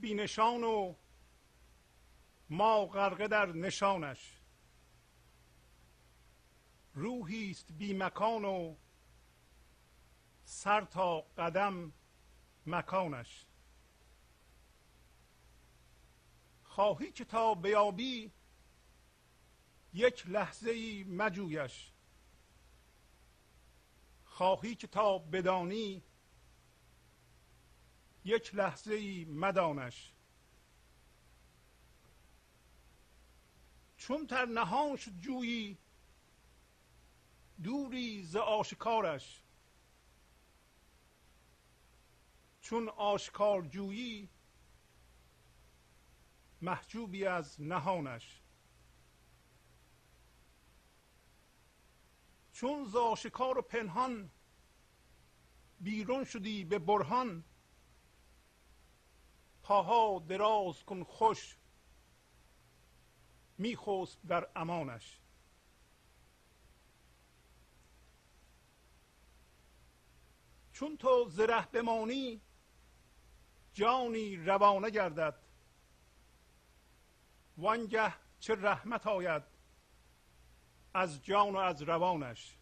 بی نشان و ما غرقه در نشانش. روحی است بی مکان و سر تا قدم مکانش. خواهی که تا بیابی یک لحظه ای مجویش. خواهی که تا بدانی یک لحظه ای مدانش چون تر نهان شد جویی دوری ز آشکارش. چون آشکار جویی محجوبی از نهانش. چون ز آشکار و پنهان بیرون شدی به برهان. پاها دراز کن خوش. میخوست در امانش. چون تو زره بمانی جانی روانه گردد. وانگه چه رحمت آید از جان و از روانش.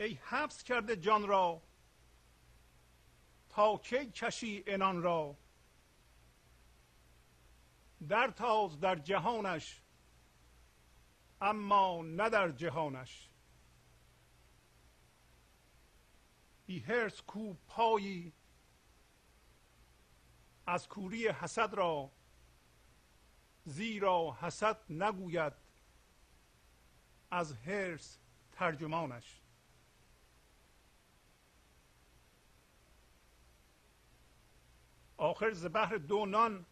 ای حبس کرده جان را کی کشی انان را؟ در تاز در جهانش اما نه در جهانش. بی هرس کو پایی از کوری حسد را زیرا حسد نگوید از هرس ترجمانش. آخر ز بحر دونان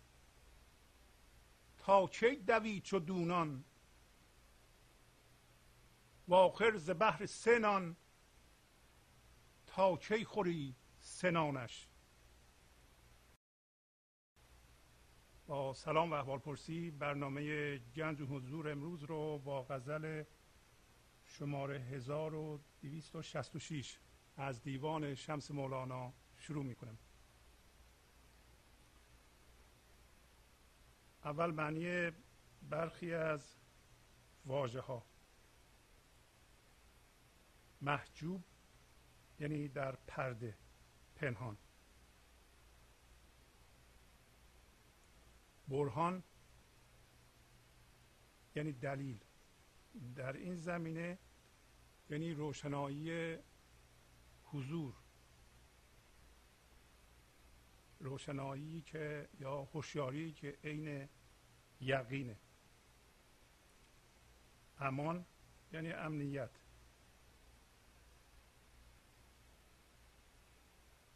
تا کی دوی چو دونان؟ و آخر ز بحر سنان تا کی خوری سنانش با سلام و احوال پرسی برنامه گنج و حضور امروز رو با غزل شماره 1266 از دیوان شمس مولانا شروع می کنم اول معنی برخی از واژه ها محجوب یعنی در پرده پنهان. برهان یعنی دلیل. در این زمینه یعنی روشنایی حضور. روشنایی که یا هوشیاری که عین یقینه. امان یعنی امنیت.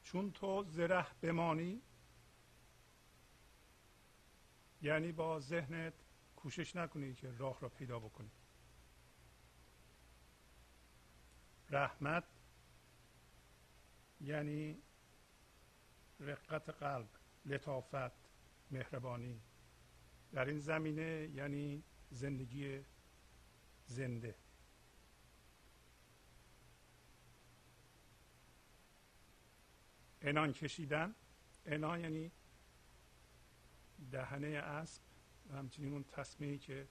چون تو زره بمانی یعنی با ذهنت کوشش نکنی که راه را پیدا بکنی. رحمت یعنی رقت قلب لطافت مهربانی. در این زمینه یعنی زندگی زنده. انان کشیدن. انان یعنی دهنه اسب و همچنین اون تصمیه که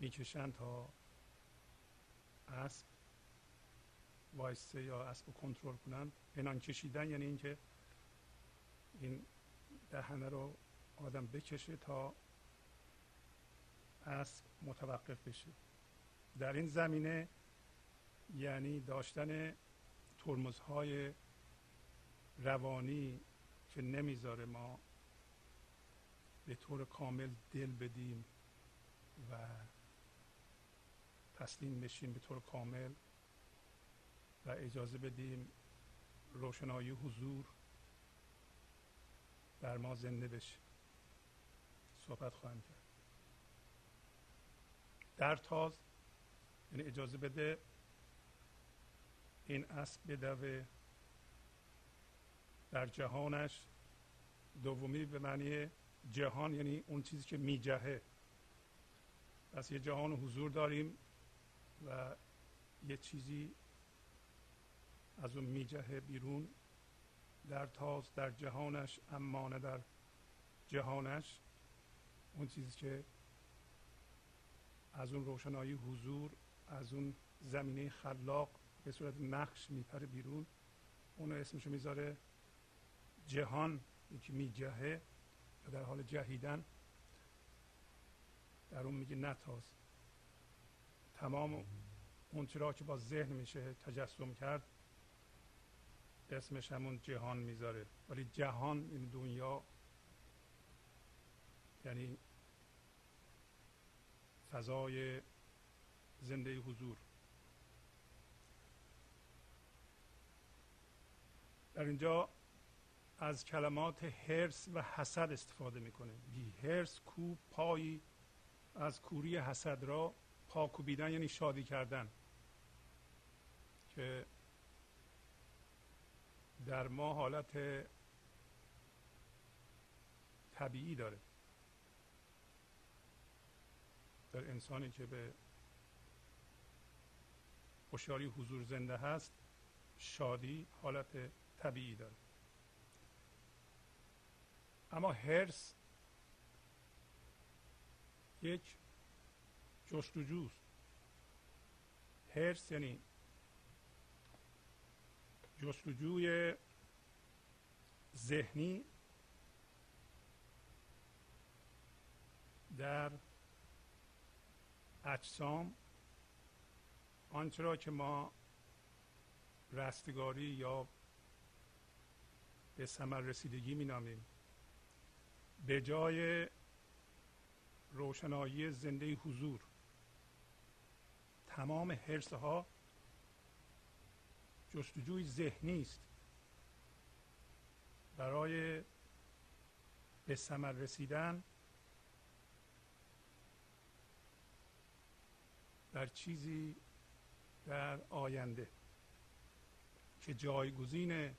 می‌کشند تا اسب وایسته یا اسب رو کنترل کنند. انان کشیدن یعنی اینکه این دهنه رو آدم بکشه تا اسب متوقف بشه. در این زمینه یعنی داشتن ترمزهای روانی که نمی‌ذاره ما به طور کامل دل بدیم و تسلیم بشیم به طور کامل و اجازه بدیم روشنایی حضور در ما زنده بشه. صحبت خواهم کرد. در تاز یعنی اجازه بده این اسب بدوه در جهانش. دومی به معنی جهان یعنی اون چیزی که میجهه. پس یه جهان حضور داریم و یه چیزی از اون میجهه بیرون. در تاز در جهانش امانه در جهانش. اون چیزی که از اون روشنایی حضور از اون زمینه خلاق به صورت نقش میپره بیرون. اونو اسمشو می‌ذاره جهان یکی میجهه و در حال جهیدن. در اون میگه نتاز. تمام اون چرا که با ذهن میشه تجسم کرد اسمش همون جهان می‌ذاره. ولی جهان این دنیا یعنی فضای زنده حضور. در اینجا از کلمات هرس و حسد استفاده می‌کنه بی هرس کو پایی از کوری حسد را پاکوبیدن یعنی شادی کردن که در ما حالت طبیعی داره. در انسانی که به هوشیاری حضور زنده هست شادی حالت طبیعی داره. اما هرس یک جستجوست هرس یعنی جستجوی ذهنی در اجسام آنچه که ما رستگاری یا به ثمر رسیدگی می نامیم به جای روشنایی زنده حضور تمام حرس ها جستجوی ذهنی است. برای به ثمر رسیدن در چیزی در آینده که جایگزین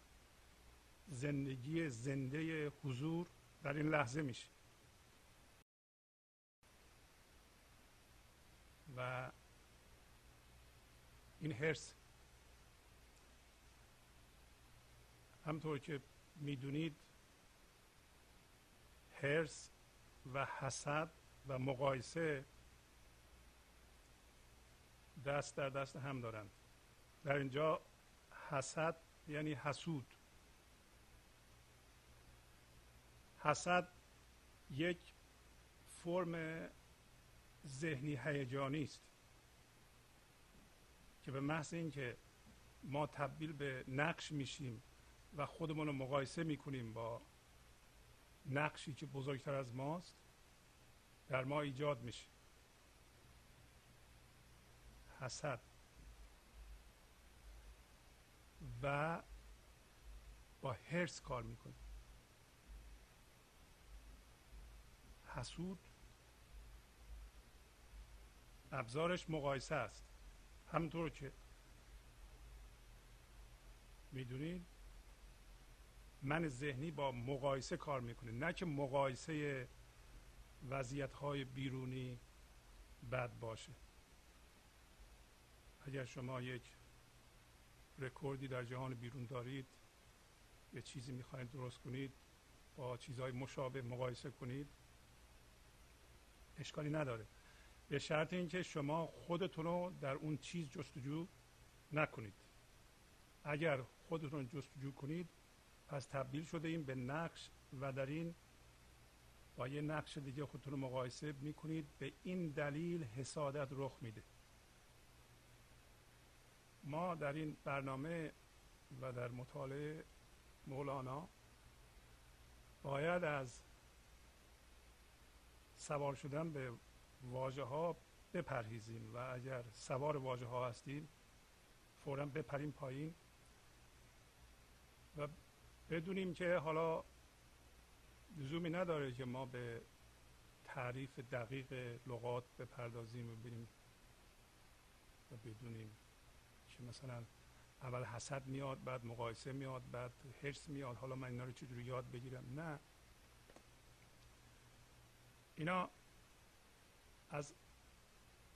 زندگی زنده حضور در این لحظه میشه. و این هرس همطور که می‌دونید هرس و حسد و مقایسه دست در دست هم دارند. در اینجا حسد یعنی حسود. حسد یک فرم ذهنی هیجانی است که به محض اینکه ما تبدیل به نقش میشیم و خودمون رو مقایسه می‌کنیم با نقشی که بزرگتر از ماست در ما ایجاد میشه. حسد و با هرس کار می‌کنه حسود ابزارش مقایسه است. همطور که می‌دونید من ذهنی با مقایسه کار می‌کنه. نه که مقایسه وضعیت های بیرونی بد باشه. اگر شما یک رکوردی در جهان بیرون دارید یه چیزی می‌خواید درست کنید با چیزهای مشابه مقایسه کنید اشکالی نداره. به شرط اینکه شما خودتون رو در اون چیز جستجو نکنید. اگر خودتون جستجو کنید پس تبدیل شده این به نقش و در این با یه نقش دیگه خودتون رو مقایسه می‌کنید به این دلیل حسادت رخ میده. ما در این برنامه و در مطالعه مولانا باید از سوار شدن به واژه ها بپرهیزیم و اگر سوار واژه ها هستیم فورا بپریم پایین و بدونیم که حالا لزومی نداره که ما به تعریف دقیق لغات بپردازیم و بریم و بدونیم که مثلا اول حسد میاد بعد مقایسه میاد بعد حرس میاد حالا من اینا رو چجوری یاد بگیرم؟ نه. اینا از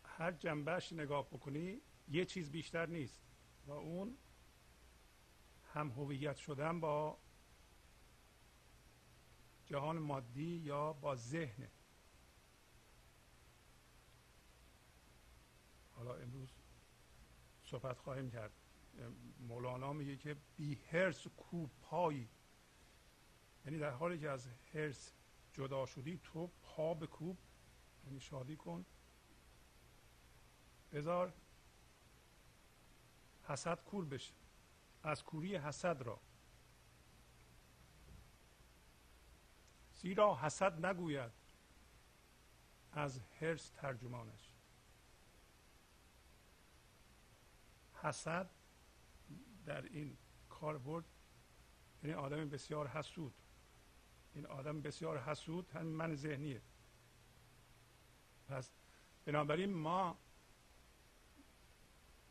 هر جنبهش نگاه بکنی یه چیز بیشتر نیست و اون هم هویت شدن با جهان مادی یا با ذهن. حالا امروز صحبت خواهیم کرد. مولانا میگه که بی هرس کوپایی یعنی در حالی که از هرس جدا شدی تو پا به کوب یعنی شادی کن. بذار حسد کور بشه. از کوری حسد را. زیرا حسد نگوید. از هرس ترجمانش. حسد در این کار برد یعنی آدم بسیار حسود. این آدم بسیار حسود هم من ذهنیه. پس بنابراین ما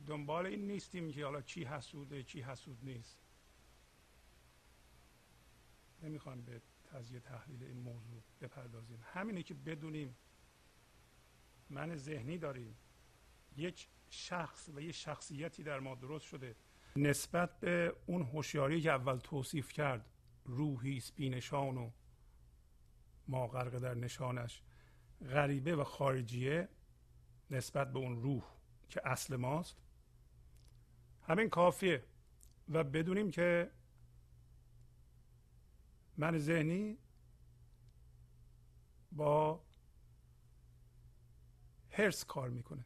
دنبال این نیستیم که حالا چی حسوده چی حسود نیست. نمی‌خوام به تجزیه تحلیل این موضوع بپردازیم. همینه که بدونیم من ذهنی داریم. یک شخص و یک شخصیتی در ما درست شده. نسبت به اون هوشیاری که اول توصیف کرد روحی بینشان و ما غرق در نشانش. غریبه و خارجیه نسبت به اون روح که اصل ماست. همین کافیه و بدونیم که من ذهنی با هرس کار می‌کنه.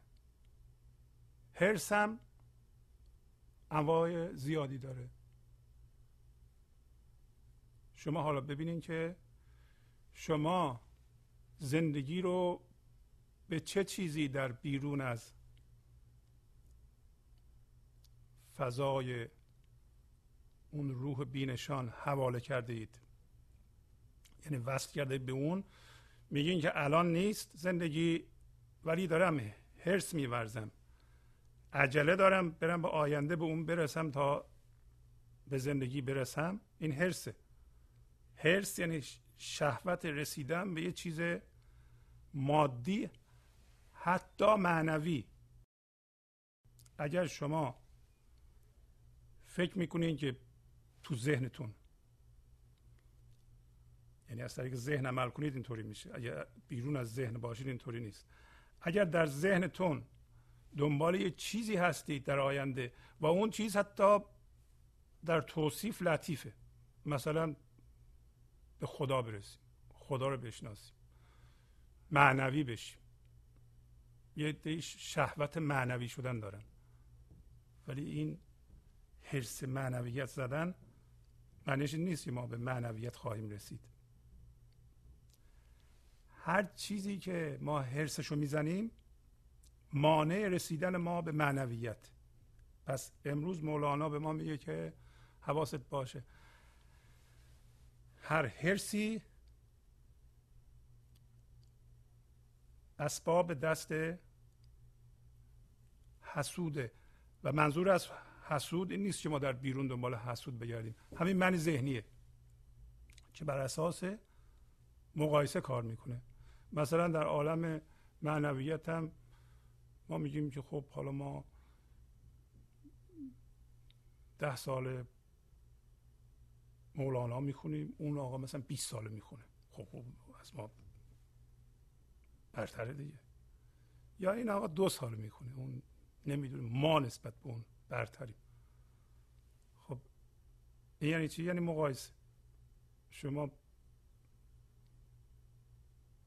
هرس هم انواع زیادی داره. شما حالا ببینید که شما زندگی رو به چه چیزی در بیرون از فضای اون روح بینشان حواله کرده اید؟ یعنی وصل کرده به اون. میگین که الان نیست زندگی ولی دارم هرس میورزم. عجله دارم برم به آینده به اون برسم تا به زندگی برسم. این هرسه هرس یعنی شهوت رسیدن به یه چیز مادی حتی معنوی. اگر شما فکر می‌کنین که تو ذهنتون یعنی از طریق ذهن عمل کنید اینطوری میشه. اگر بیرون از ذهن باشید اینطوری نیست. اگر در ذهنتون دنبال یه چیزی هستید در آینده و اون چیز حتی در توصیف لطیفه. مثلا به خدا برسیم خدا رو بشناسیم معنوی بشیم. یه شهوت معنوی شدن دارن. ولی این حرس معنویت زدن معنیش نیست که ما به معنویت خواهیم رسید. هر چیزی که ما حرسشو می‌زنیم مانع رسیدن ما به معنویت. پس امروز مولانا به ما میگه که حواست باشه. هر حرسی اسباب دست حسوده. و منظور از حسود این نیست که ما در بیرون دنبال حسود بگردیم. همین معنی ذهنیه. که بر اساس مقایسه کار می‌کنه. مثلا در عالم معنویت هم ما میگیم که خب حالا ما ده سال مولانا می‌خونیم اون آقا مثلا 20 ساله می‌خونه. خب از ما برتره دیگه. یا این آقا دو سال می‌خونه اون نمی‌دونیم ما نسبت به اون برتریم. خب این یعنی چی؟ یعنی مقایسه. شما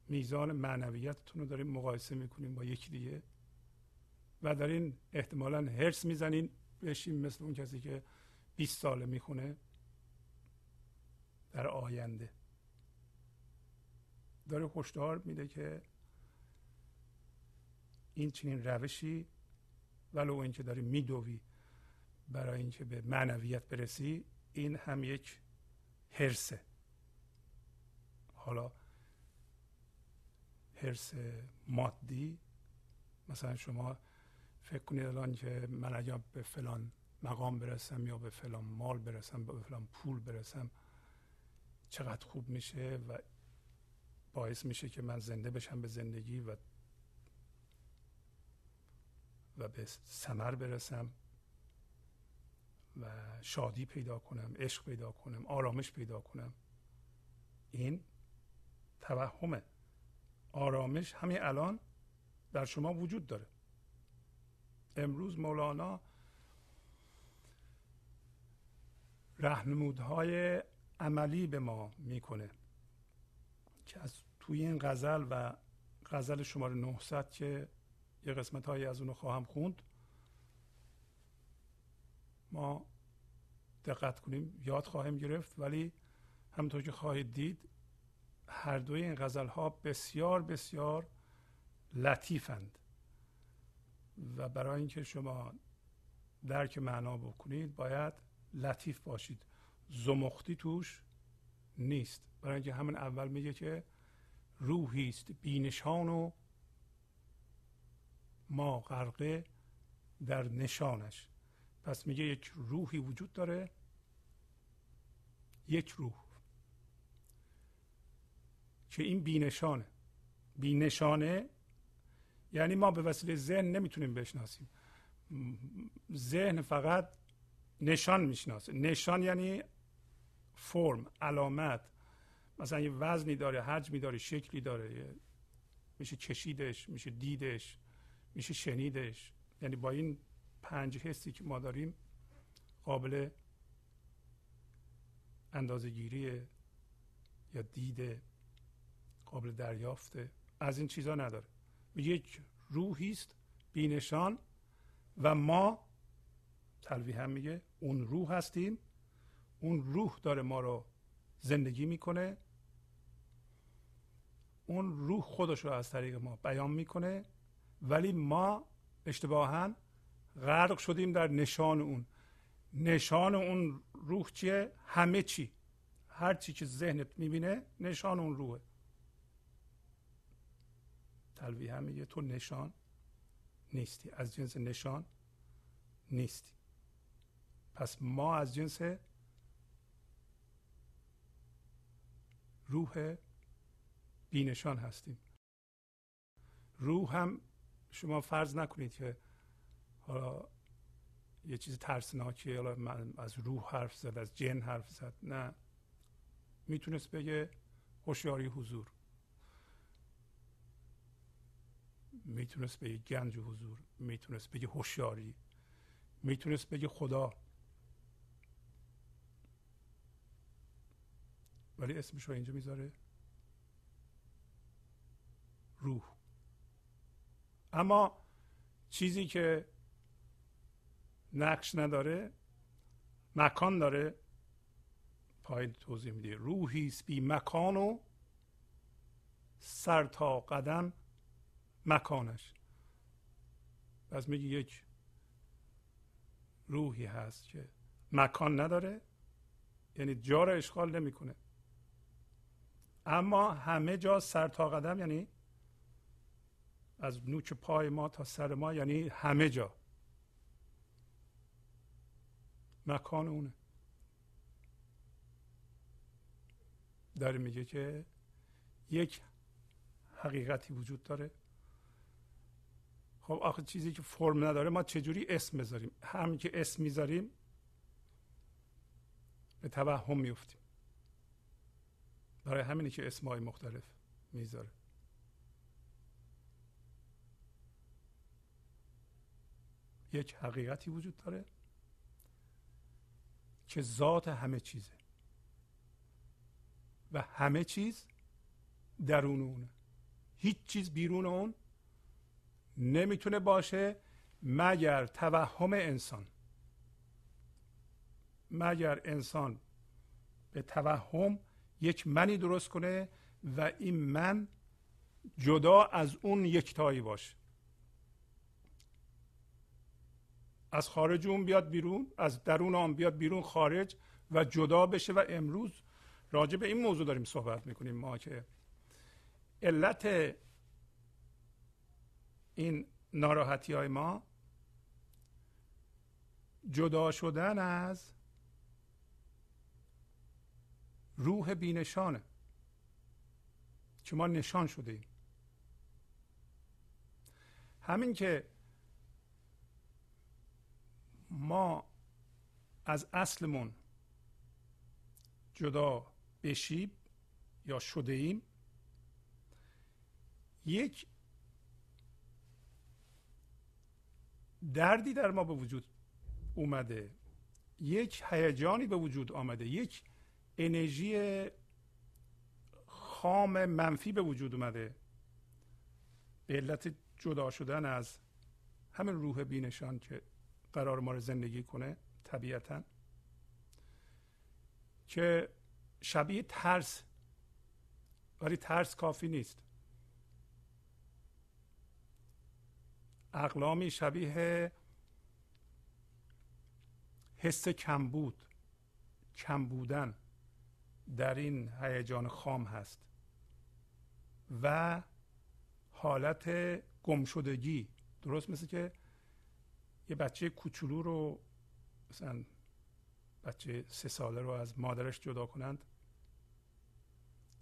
میزان معنویتتون رو داریم مقایسه می‌کنیم با یکی دیگه. و دارین احتمالا هرس می‌زنین بشیم مثل اون کسی که 20 ساله می‌خونه در آینده. داره هشدار میده که این چنین روشی ولو اینکه داری میدوی برای اینکه به معنویت برسی این هم یک هرسه حالا هرس مادی مثلا شما فکر کنید الان که من اگر به فلان مقام برسم یا به فلان مال برسم به فلان پول برسم چقدر خوب میشه و باعث میشه که من زنده بشم به زندگی و و به سمر برسم و شادی پیدا کنم عشق پیدا کنم آرامش پیدا کنم. این توهم آرامش همین الان در شما وجود داره. امروز مولانا رهنمودهای عملی به ما می‌کنه که از توی این غزل و غزل شماره 900 که یه قسمت هایی از اونو خواهم خوند ما دقت کنیم یاد خواهیم گرفت. ولی همونطور که خواهید دید هر دوی این غزل ها بسیار بسیار لطیفند. و برای اینکه شما درک معنا بکنید باید لطیف باشید. زمختی توش نیست. برای اینکه همین اول میگه که روحی است بینشان و ما غرقه در نشانش. پس میگه یک روحی وجود داره. یک روح. که این بینشانه. بینشانه یعنی ما به وسیله ذهن نمی‌تونیم بشناسیم. ذهن فقط نشان می‌شناسه. نشان یعنی فرم علامت. مثلا یه وزنی داره حجمی داره شکلی داره. میشه چشیدش میشه دیدش میشه شنیدش. یعنی با این پنج حسی که ما داریم قابل اندازه گیری یا دیده قابل دریافته. از این چیزا نداره. یک روحی است بینشان و ما تلویح هم میگه اون روح هستیم. اون روح داره ما رو زندگی می‌کنه. اون روح خودش رو از طریق ما بیان می‌کنه. ولی ما اشتباها غرق شدیم در نشان اون. نشان اون روح چیه؟ همه چی. هر چی که ذهنت می‌بینه نشان اون روحه. تلویح هم میگه. تو نشان نیستی. از جنس نشان نیستی. پس ما از جنس روح بینشان هستیم. روح هم شما فرض نکنید که حالا یه چیز ترسناکی حالا من از روح حرف زد از جن حرف زد. نه. می‌تونست بگه هوشیاری حضور. می‌تونست بگه گنج حضور می‌تونست بگه هوشیاری می‌تونست بگه خدا. ولی اسمش رو اینجا می‌ذاره روح. اما چیزی که نقش نداره مکان داره پایین توضیح میده. روحی است بی مکان و سر تا قدم مکانش. پس میگه یک روحی هست که مکان نداره یعنی جا را اشغال نمی‌کنه. اما همه جا سر تا قدم یعنی از نوک پای ما تا سر ما یعنی همه جا. مکان اونه. داره میگه که یک حقیقتی وجود داره. خب آخه چیزی که فرم نداره ما چجوری اسم بذاریم؟ همین که اسم می‌ذاریم به توهم میفتیم. برای همینه که اسمهای مختلف می‌ذاره. یک حقیقتی وجود داره که ذات همه چیزه. و همه چیز درون اونه. هیچ چیز بیرون اون نمی‌تونه باشه مگر توهم انسان. مگر انسان به توهم یک منی درست کنه و این من جدا از اون یکتایی باشه. از خارج اون بیاد بیرون از درون آن بیاد بیرون خارج و جدا بشه. و امروز راجع به این موضوع داریم صحبت می‌کنیم ما که علت این ناراحتی های ما جدا شدن از روح بینشانه. که ما نشان شده ایم. همین که ما از اصلمون جدا بشیم یا شده ایم یک دردی در ما به وجود اومده. یک هیجانی به وجود آمده. یک انرژی خام منفی به وجود اومده. به علت جدا شدن از همین روح بینشان که قرار ما رو زندگی کنه طبیعتا. که شبیه ترس. ولی ترس کافی نیست. اقلامی شبیه حس کمبود کم بودن در این هیجان خام هست و حالت گمشدگی. درست مثل که یه بچه کوچولو رو مثلا بچه سه ساله رو از مادرش جدا کنند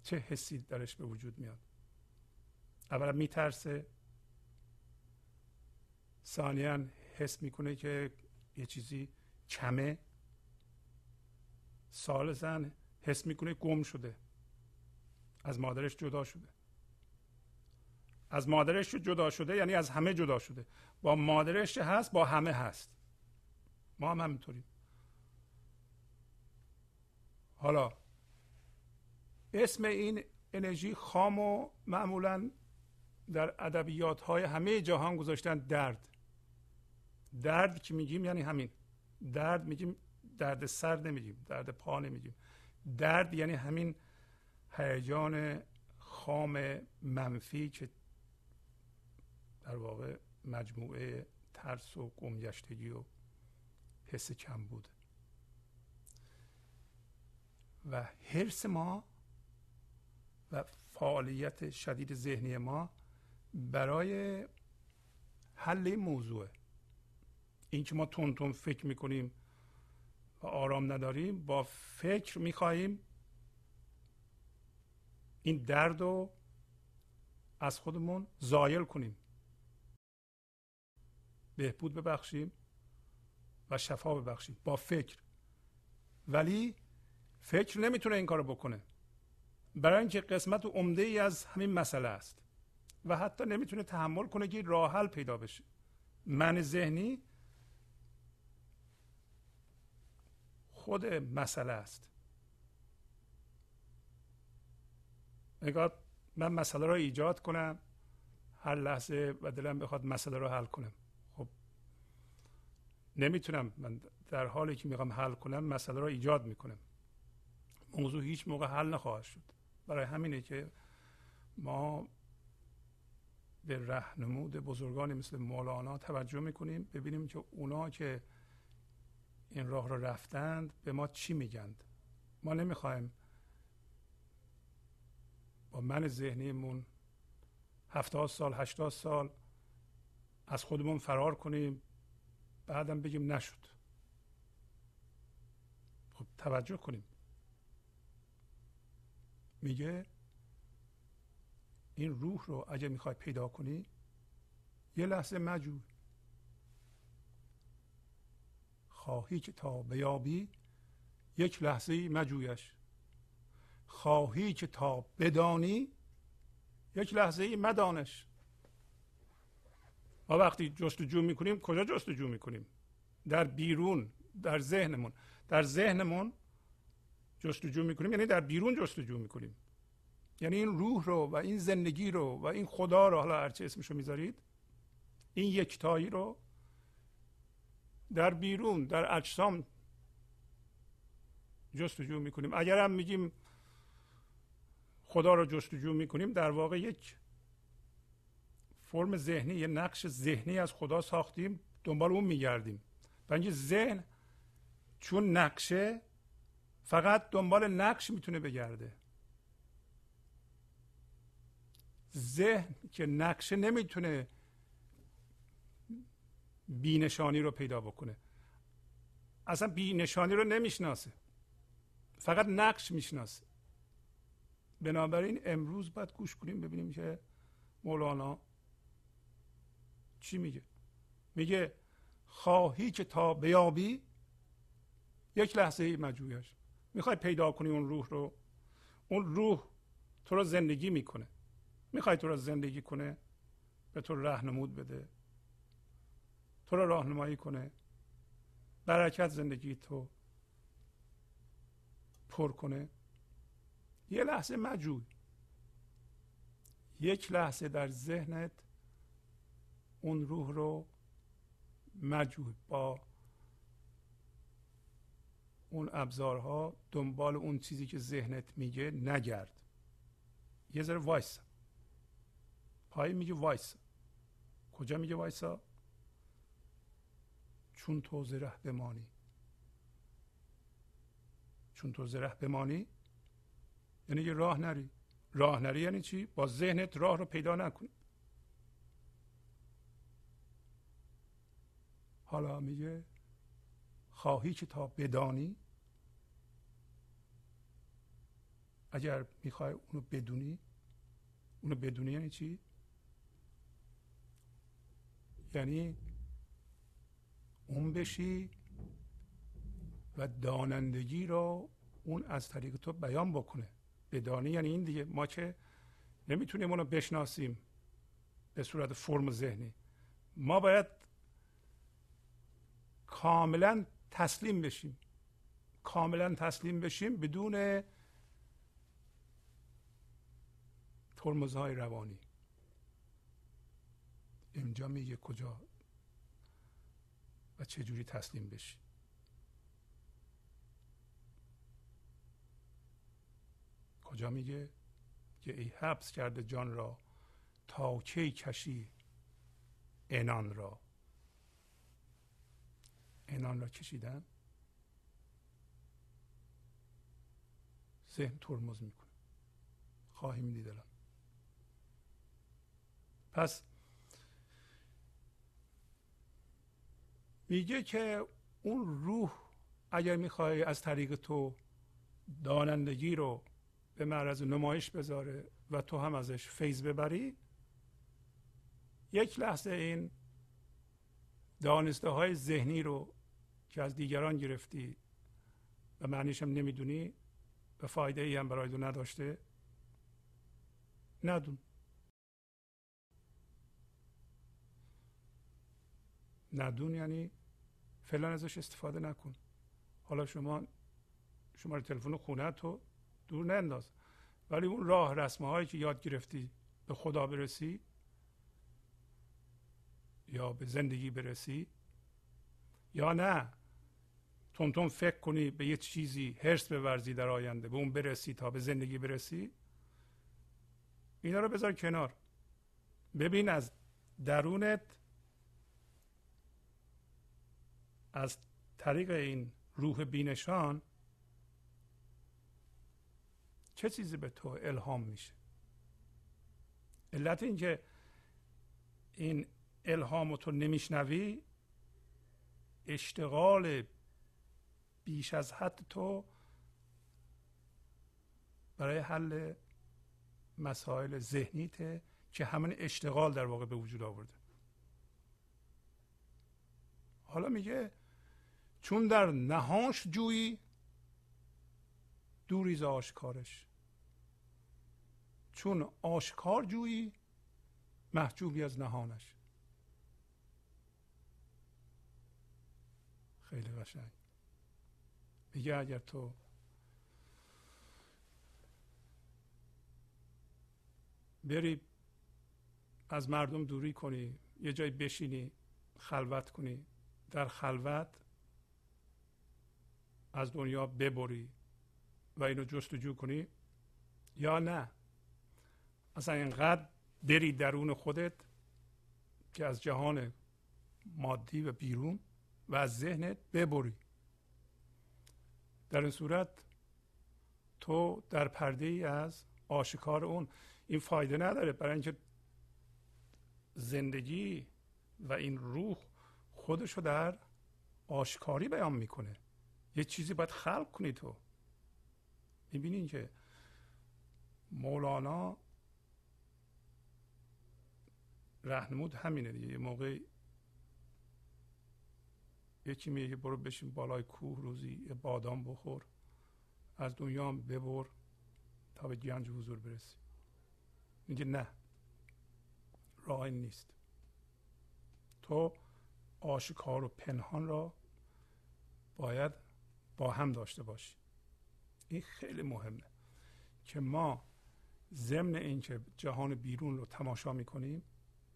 چه حسی درش به وجود میاد؟ اولا میترسه ثانیا حس می‌کنه که یه چیزی کمه. زن حس می‌کنه گم شده. از مادرش جدا شده. از مادرش جدا شده یعنی از همه جدا شده. با مادرش هست؟ با همه هست. ما هم همینطوریم. حالا اسم این انرژی خام و معمولا در ادبیات های همه جهان گذاشتن درد. درد که میگیم یعنی همین. درد میگیم درد سر نمیگیم درد پا نمیگیم. درد یعنی همین هیجان خام منفی که در واقع مجموعه ترس و گمگشتگی و حس کم بوده و حرس ما و فعالیت شدید ذهنی ما برای حل این موضوع این که ما تون تون فکر می‌کنیم و آرام نداریم با فکر می‌خواهیم این درد رو از خودمون زایل کنیم. بهبود ببخشیم و شفا ببخشیم. با فکر. ولی فکر نمی‌تونه این کارو بکنه. برای اینکه قسمت عمده ای از همین مسئله است و حتی نمی‌تونه تحمل کنه که راه حل پیدا بشه. من ذهنی خود مسئله است. نگاه من مسئله رو ایجاد کنم هر لحظه و دلم بخواد مسئله رو حل کنم. خب نمی‌تونم من در حالی که می‌خوام حل کنم مسئله رو ایجاد می‌کنم. موضوع هیچ موقع حل نخواهد شد. برای همینه که ما به رهنمود بزرگانی مثل مولانا توجه می‌کنیم ببینیم که اونا که این راه رو رفتند به ما چی میگند؟ ما نمی‌خوایم با من ذهنیمون هفتاد سال هشتاد سال از خودمون فرار کنیم بعدم بگیم نشد. خب توجه کنیم. میگه این روح رو اگه می‌خوای پیدا کنی یه لحظه مجور خواهی که تا بیابی یک لحظه مجویش. خواهی که تا بدانی یک لحظه مدانش. ما وقتی جستجو می‌کنیم کجا جستجو می‌کنیم؟ در بیرون در ذهنمون. در ذهنمون جستجو می‌کنیم یعنی در بیرون جستجو می‌کنیم. یعنی این روح رو و این زندگی رو و این خدا رو حالا هرچه اسمشو می‌ذارید این یکتایی رو در بیرون در اجسام جستجو می‌کنیم. اگر هم میگیم خدا رو جستجو می‌کنیم در واقع یک فرم ذهنی یه نقش ذهنی از خدا ساختیم دنبال اون میگردیم. بنج ذهن چون نقشه فقط دنبال نقش می‌تونه بگرده. ذهن که نقشه نمی‌تونه بینشانی رو پیدا بکنه. اصلا بینشانی رو نمی‌شناسه. فقط نقش می‌شناسه. بنابراین امروز باید گوش کنیم ببینیم که مولانا چی میگه. میگه خواهی که تا بیابی یک لحظه ای مجویش می‌خوای پیدا کنی اون روح رو؟ اون روح تو رو زندگی می‌کنه. می‌خوای تو را زندگی کنه؟ به تو رهنمود بده. تو را راهنمایی کنه. برکت زندگی تو پر کنه. یه لحظه مجوی. یک لحظه در ذهنت اون روح رو مجوی. با اون ابزارها دنبال اون چیزی که ذهنت میگه نگرد. یه ذره وایس پای میگه وایس کجا میگه وایسا؟ چون تو زره بمانی. چون تو زره بمانی یعنی یه راه نری. راه نری یعنی چی؟ با ذهنت راه رو پیدا نکنی. حالا میگه خواهی که تا بدانی اگر می‌خوای اونو بدونی اونو بدونی یعنی چی؟ یعنی اون بشی و دانندگی رو اون از طریق تو بیان بکنه. بدانی یعنی این دیگه. ما که نمی‌تونیم اونو بشناسیم به صورت فرم ذهنی. ما باید کاملا تسلیم بشیم. کاملا تسلیم بشیم بدون ترمزهای روانی. اینجا میگه کجا؟ و جوری تسلیم بشی. کجا میگه؟ که ای حبس کرده جان را تا کی کشی انان را. انان را کشیدن؟ ذهن ترمز می‌کنه. خواهیم دید پس میگه که اون روح اگر می‌خوای از طریق تو دانندگی رو به معرض نمایش بذاره و تو هم ازش فیض ببری یک لحظه این دانسته های ذهنی رو که از دیگران گرفتی و معنیش هم نمی‌دونی و فایده ای هم برای تو نداشته ندون. ندون یعنی فعلا ازش استفاده نکن. حالا شما شماره تلفن خونه تو دور ننداز. ولی اون راه رسمه هایی که یاد گرفتی به خدا برسی یا به زندگی برسی یا نه تون فکر کنی به یه چیزی هرس بورزی در آینده به اون برسی تا به زندگی برسی اینا رو بذار کنار. ببین از درونت از طریق این روح بینشان چه چیزی به تو الهام میشه؟ علت اینکه این الهام تو نمیشنوی اشتغال بیش از حد تو برای حل مسائل ذهنیته که همین اشتغال در واقع به وجود آورده. حالا میگه چون در نهانش جویی دوری ز آشکارش. چون آشکار جویی محجوبی از نهانش. خیلی قشنگ. میگه اگر تو بری از مردم دوری کنی یه جای بشینی خلوت کنی. در خلوت از دنیا ببری و اینو جستجو کنی یا نه؟ اصلا اینقدر بری درون خودت که از جهان مادی و بیرون و از ذهنت ببری. در این صورت تو در پرده ای از آشکار اون. این فایده نداره. برای اینکه زندگی و این روح خودشو در آشکاری بیان می‌کنه. یه چیزی باید خلق کنی تو. می‌بینین که مولانا رهنمود همینه دیگه. یه موقع یکی میگه برو بشین بالای کوه روزی یه بادام بخور از دنیا ببر تا به گنج حضور برسی. میگه نه راه نیست. تو آشکار و پنهان را باید با هم داشته باشی. این خیلی مهمه که ما ضمن اینکه جهان بیرون رو تماشا می‌کنیم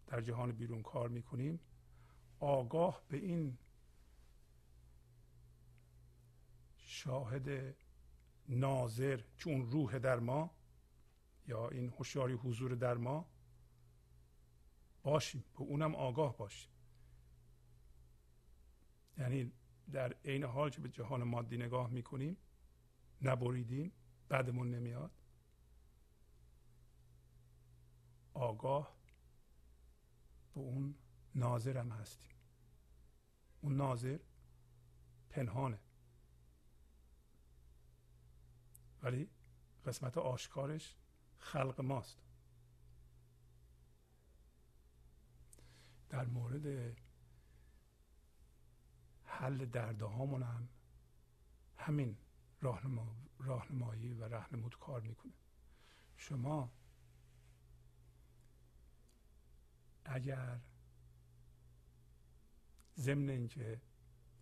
در جهان بیرون کار می‌کنیم آگاه به این شاهد ناظر اون روح در ما یا این هوشیاری حضور در ما باشیم به اونم آگاه باشیم. یعنی در عین حال که به جهان مادی نگاه می‌کنیم نبریدیم بعدمون نمیاد. آگاه به اون ناظرم هستیم. اون ناظر پنهانه. ولی قسمت آشکارش خلق ماست. در مورد حل درده هامون هم همین راهنما، راهنمایی و رهنمود کار می‌کنه. شما اگر ضمن اینکه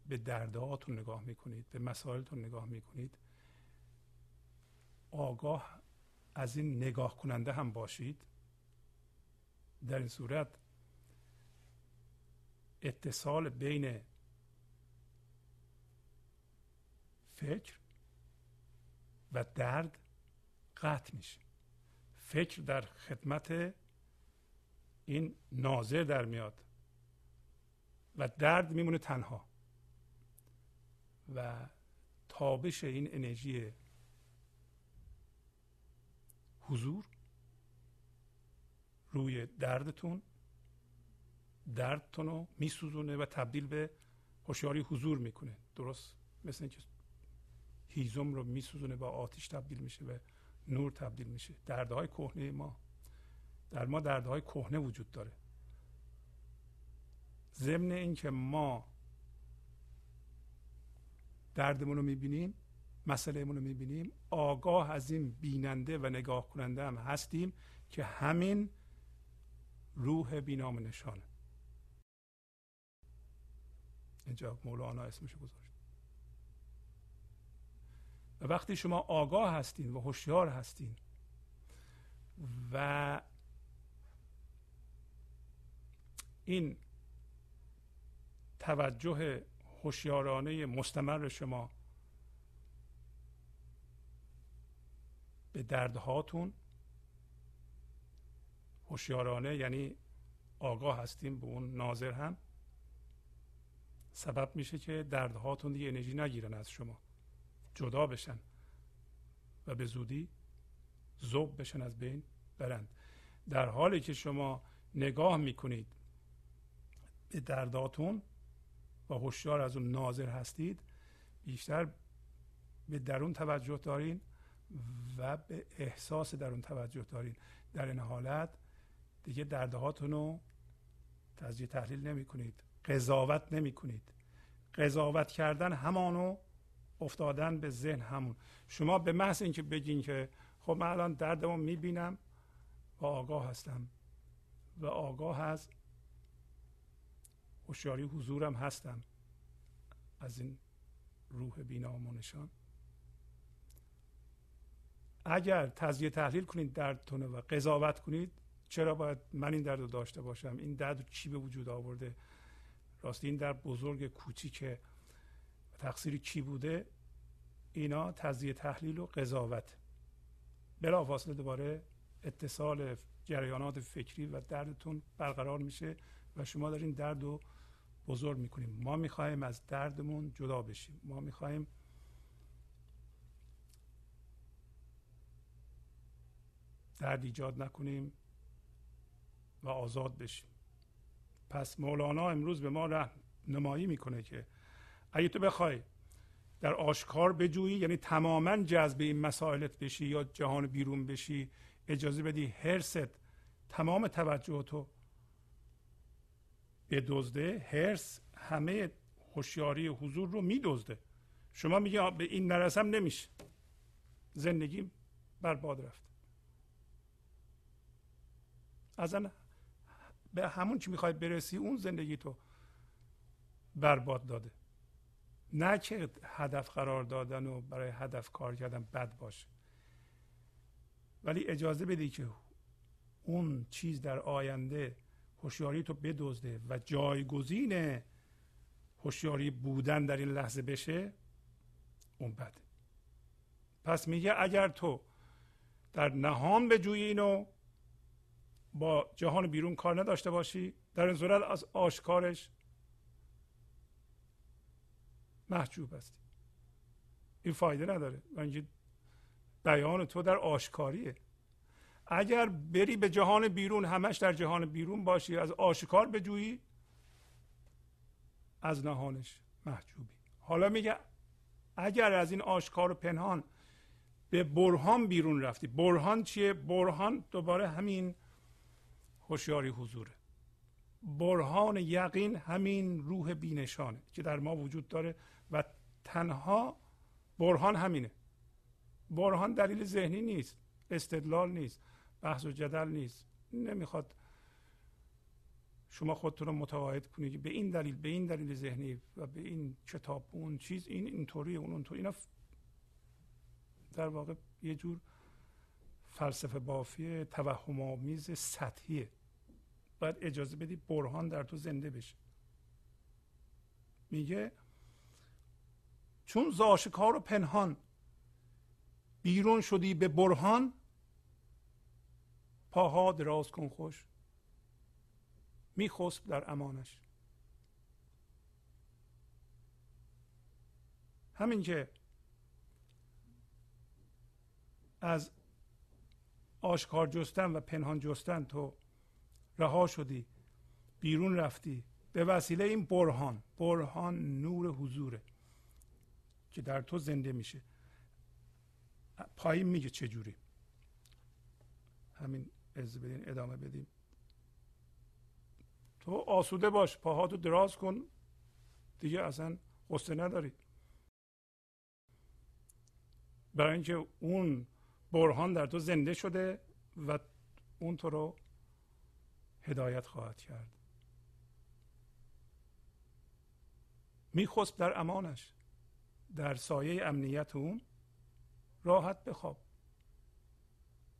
به دردهاتون نگاه می‌کنید به مسائلتون نگاه می‌کنید آگاه از این نگاه کننده هم باشید. در این صورت اتصال بین فکر و درد قطع میشه. فکر در خدمت این ناظر در میاد و درد میمونه تنها و تابش این انرژی حضور روی دردتون دردتون رو میسوزونه و تبدیل به هوشیاری حضور می‌کنه. درست؟ مثل اینکه هیزم رو میسوزونه با آتش تبدیل میشه به نور تبدیل میشه. دردهای کهنه ما در ما دردهای کهنه وجود داره. ضمن اینکه ما دردمون رو می‌بینیم مسئلهمون رو می‌بینیم آگاه از این بیننده و نگاه کننده هم هستیم که همین روح بینام نشانه. اینجا مولانا اسمشو گذاشت. و وقتی شما آگاه هستین و هوشیار هستین و این توجه هوشیارانه مستمر شما به دردهاتون هوشیارانه یعنی آگاه هستیم به اون ناظر هم سبب میشه که دردهاتون دیگه انرژی نگیرن از شما. جدا بشن و به زودی زوب بشن از بین برند. در حالی که شما نگاه می‌کنید به درداتون و هوشیار از اون ناظر هستید بیشتر به درون توجه دارین و به احساس درون توجه دارین. در این حالت دیگه دردهاتون رو تجزیه تحلیل نمی کنید قضاوت نمی کنید قضاوت کردن همانو افتادن به ذهن همون. شما به محض اینکه بگین که خب من الان دردمو می‌بینم و آگاه هستم. و آگاه از هوشیاری حضورم هستم. از این روح بینا و اگر تزیه تحلیل کنید دردتونه و قضاوت کنید چرا باید من این درد رو داشته باشم؟ این درد چی به وجود آورده؟ راستی این درد بزرگ کوچیک تقصیر کی بوده؟ اینا تزیه تحلیل و قضاوت. بلافاصله دوباره اتصال جریانات فکری و دردتون برقرار میشه و شما دارین درد رو بزرگ می‌کنیم. ما می‌خواهیم از دردمون جدا بشیم. ما می‌خواهیم درد ایجاد نکنیم و آزاد بشیم. پس مولانا امروز به ما نمایی می‌کنه که اگه تو بخوای در آشکار بجویی یعنی تماما جذب این مسائلت بشی یا جهان بیرون بشی اجازه بدی هرست تمام توجه تو بدزده هرس همه هوشیاری حضور رو میدزده. شما میگه به این نرسم نمیشه. زندگی برباد رفت. اصلا به همون چی می‌خوای برسی اون زندگی تو برباد داده. نه که هدف قرار دادن و برای هدف کار کردن بد باشه. ولی اجازه بدی که اون چیز در آینده هوشیاری تو بدزده و جایگزین هوشیاری بودن در این لحظه بشه اون بده. پس میگه اگر تو در نهان به جوی اینو با جهان بیرون کار نداشته باشی در این صورت از آشکارش محجوب هستی. این فایده نداره. اینکه بیان تو در آشکاریه. اگر بری به جهان بیرون همش در جهان بیرون باشی از آشکار بجویی از نهانش محجوبی. حالا میگه اگر از این آشکار و پنهان به برهان بیرون رفتی. برهان چیه؟ برهان دوباره همین هوشیاری حضوره. برهان یقین همین روح بینشانه که در ما وجود داره. و تنها برهان همینه. برهان دلیل ذهنی نیست استدلال نیست بحث و جدل نیست. نمی‌خواد شما خودتون رو متقاعد کنید به این دلیل به این دلیل ذهنی و به این کتاب اون چیز این اینطوری اون اونطوری. اینا در واقع یه جور فلسفه بافی توهم آمیز سطحیه. باید اجازه بدی برهان در تو زنده بشه. میگه چون زاشکار و پنهان. بیرون شدی به برهان پاها دراز کن خوش. میخسب در امانش. همین که از آشکار جستن و پنهان جستن تو رها شدی بیرون رفتی. به وسیله این برهان برهان نور حضوره. که در تو زنده میشه. پایین میگه چجوری همین از بدین ادامه بدیم. تو آسوده باش پاهاتو دراز کن. دیگه اصلا قصه نداری. برای اینکه اون برهان در تو زنده شده و اون تو رو هدایت خواهد کرد. میخسب در امانش. در سایه امنیت اون راحت بخواب.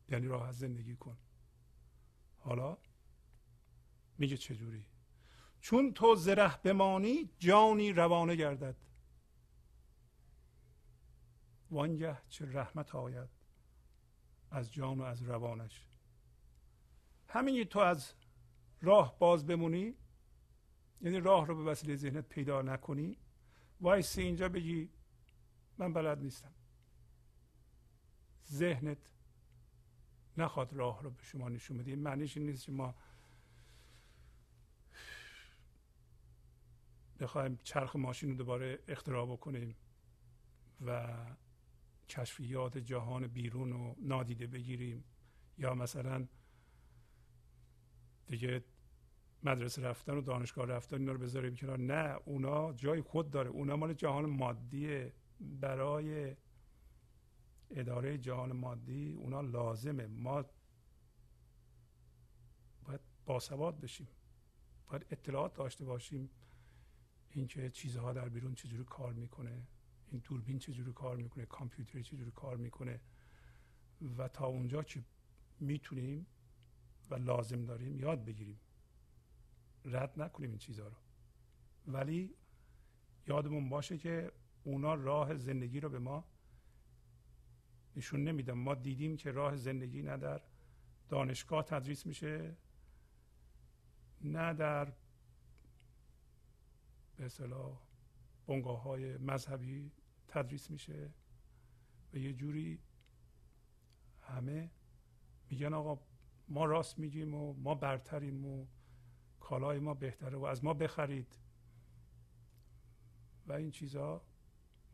یعنی راحت زندگی کن. حالا میگه چجوری؟ چون تو زره بمانی جانی روانه گردد. وانگه چه رحمت آید از جان و از روانش. همین تو از راه باز بمونی یعنی راه رو به وسیله ذهنت پیدا نکنی وایسی اینجا بگی من بلد نیستم. ذهنت نخواد راه رو به شما نشون بده. معنیش این نیست که ما بخوایم چرخ ماشین رو دوباره اختراع بکنیم و کشفیات جهان بیرون رو نادیده بگیریم. یا مثلا دیگه مدرسه رفتن و دانشگاه رفتن اینا رو بذاریم کنار. نه اونا جای خود داره. اونا مال جهان مادیه. برای اداره جهان مادی اونا لازمه. ما باید باسواد بشیم. باید اطلاعات داشته باشیم. اینکه چیزها در بیرون چجوری کار می‌کنه این دوربین چجوری کار می‌کنه کامپیوتر چجوری کار می‌کنه و تا اونجا که می‌تونیم و لازم داریم یاد بگیریم. رد نکنیم این چیزها رو. ولی یادمون باشه که اونا راه زندگی رو به ما نشون نمیدن. ما دیدیم که راه زندگی نه در دانشگاه تدریس میشه نه در به اصطلاح بنگاه های مذهبی تدریس میشه و یه جوری همه میگن آقا ما راست میگیم و ما برتریم و کالای ما بهتره و از ما بخرید. و این چیزها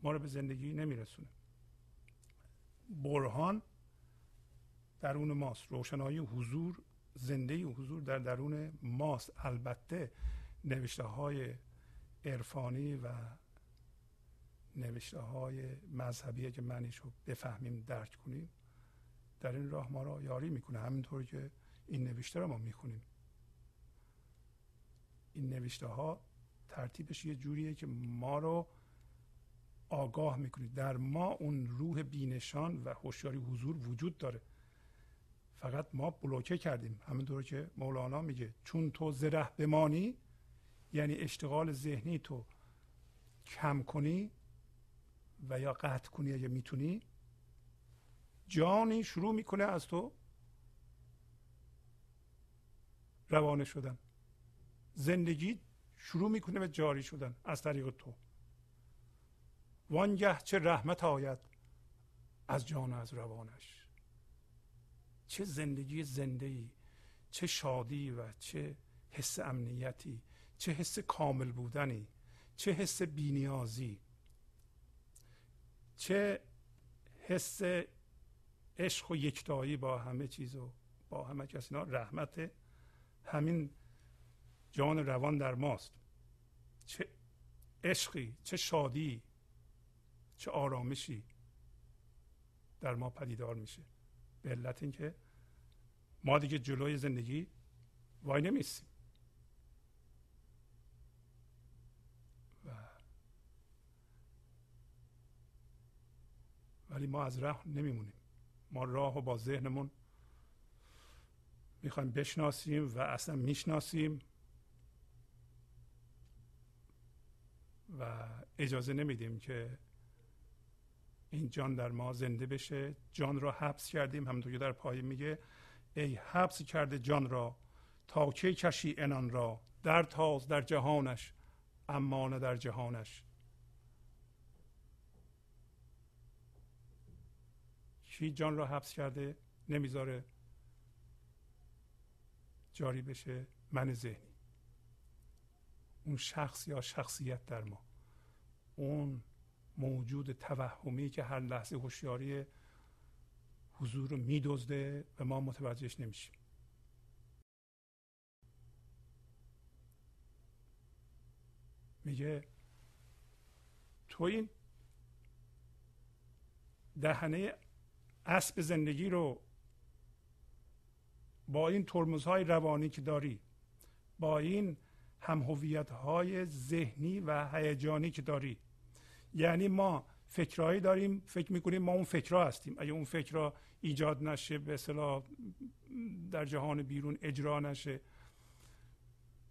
ما رو به زندگی نمیرسونه. برهان درون ماست. روشنایی حضور زنده حضور در درون ماست. البته نوشته های عرفانی و نوشته های مذهبی که معنیش رو بفهمیم درک کنیم در این راه ما را یاری می‌کنه. همینطور که این نوشته رو ما می‌خونیم. این نوشته ها ترتیبش یه جوریه که ما رو آگاه می‌کنه در ما اون روح بینشان و هوشیاری حضور وجود داره. فقط ما بلوکه کردیم. همینطور که مولانا میگه چون تو زره بمانی یعنی اشتغال ذهنی تو کم کنی و یا قطع کنی اگه می‌تونی جانی شروع می‌کنه از تو روانه شدن. زندگی شروع می‌کنه به جاری شدن از طریق تو. وانگه چه رحمت آید از جان از روانش. چه زندگی زنده ای چه شادی و چه حس امنیتی چه حس کامل بودنی چه حس بینیازی چه حس عشق و یکتایی با همه چیز و با همه کس اینا. رحمت همین جان روان در ماست. چه عشقی چه شادی چه آرامشی در ما پدیدار میشه. به علت اینکه ما دیگه جلوی زندگی وای نمیستیم. و ولی ما از راه نمیمونیم. ما راه و با ذهنمون می‌خوایم بشناسیم و اصلا می‌شناسیم و اجازه نمیدیم که این جان در ما زنده بشه. جان را حبس کردیم. همونطور که در پایین میگه ای حبس کرده جان را تا کی کشی انان را؟ در تاز در جهانش اما نه در جهانش. کی جان را حبس کرده؟ نمی‌ذاره جاری بشه من ذهنی. اون شخص یا شخصیت در ما. اون موجود توهمی که هر لحظه هوشیاری حضور رو میدزده و ما متوجهش نمیشیم. میگه تو این دهنه اسب زندگی رو با این ترمزهای روانی که داری با این هم های ذهنی و هیجانی که داری یعنی ما فکرهایی داریم فکر می‌کنیم ما اون فکرها هستیم. اگه اون فکرها ایجاد نشه به اصطلاح در جهان بیرون اجرا نشه.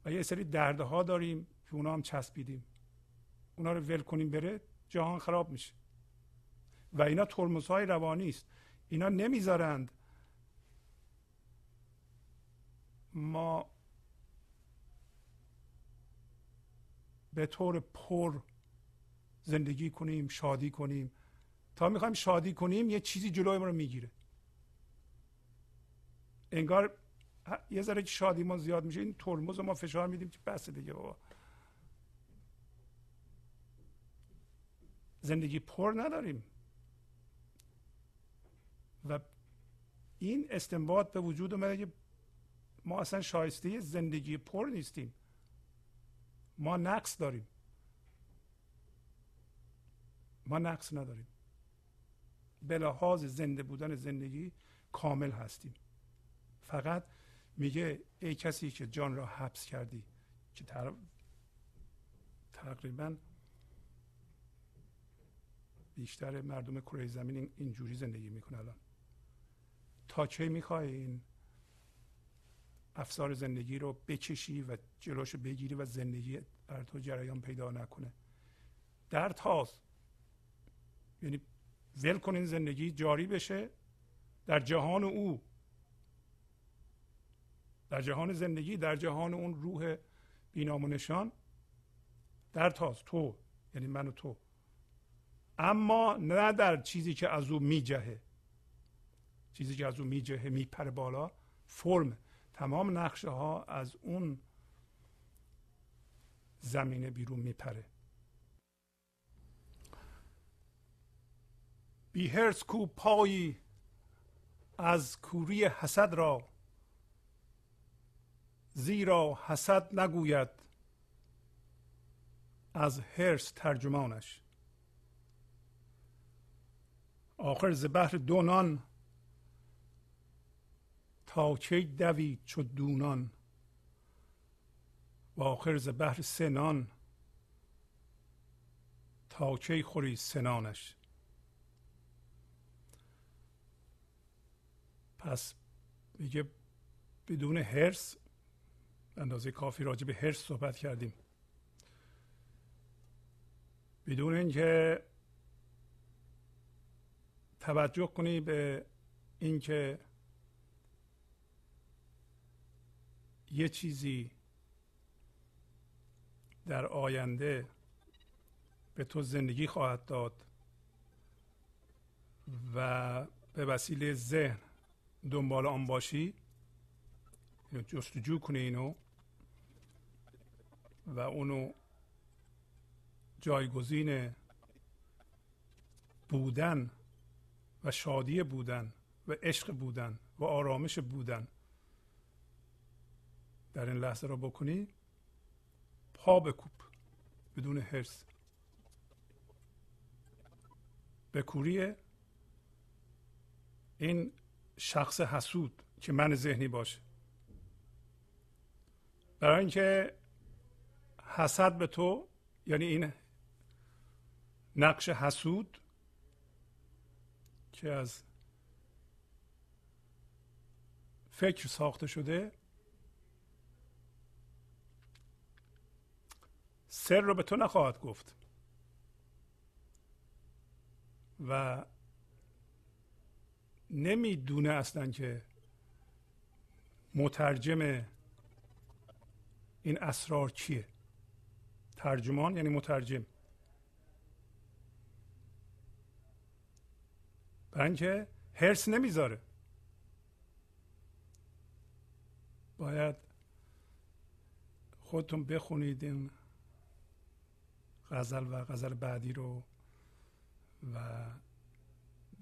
و یه سری دردها داریم که اونا هم چسبیدیم. اونا رو ول کنیم بره جهان خراب میشه. و اینا ترمزهای روانی است. اینا نمی‌ذارند ما به طور پر زندگی کنیم شادی کنیم. تا می‌خوایم شادی کنیم یه چیزی جلوی ما رو می‌گیره. انگار یه ذره که شادی ما زیاد میشه این ترمز ما فشار میدیم که بس دیگه بابا. زندگی پر نداریم. و این استنباط به وجود اومده که ما اصلا شایسته زندگی پر نیستیم. ما نقص داریم. ما نقص نداریم. به لحاظ زنده بودن زندگی کامل هستیم. فقط میگه ای کسی که جان را حبس کردی که تقریبا بیشتر مردم کره زمین اینجوری زندگی می‌کنه الان. تا چه می‌خوای این افسار زندگی رو بکشی و جلوش بگیری و زندگی بر تو جریان پیدا نکنه. در تاز یعنی ول کنین زندگی جاری بشه. در جهان او در جهان زندگی در جهان اون روح بینام و نشان در تاز تو یعنی من و تو. اما نه در چیزی که از او میجهه. چیزی که از او میجهه میپره بالا فرم. تمام نقشه ها از اون زمینه بیرون میپره. بی هرس کو پایی از کوری حسد را. زیرا حسد نگوید از هرس ترجمانش. آخر ز بحر دونان تا کی دوید چو دونان. و آخر ز بحر سنان تا کی خوری سنانش. پس میگه بدون هرس اندازه کافی راجع به هرس صحبت کردیم. بدون اینکه توجه کنی به اینکه یه چیزی در آینده به تو زندگی خواهد داد و به وسیله ذهن دنبال آن باشی؟ جستجو کنی اینو و اونو جایگزین بودن و شادی بودن و عشق بودن و آرامش بودن در این لحظه را بکنی پا بکوب بدون حرس به کوری این شخص حسود که من ذهنی باشه. برای اینکه حسد به تو یعنی این نقش حسود که از فکر ساخته شده سر رو به تو نخواهد گفت. و نمی‌دونه اصلا که مترجم این اسرار چیه. ترجمان یعنی مترجم. برای اینکه هرس نمی‌ذاره. باید خودتون بخونید این غزل و غزل بعدی رو و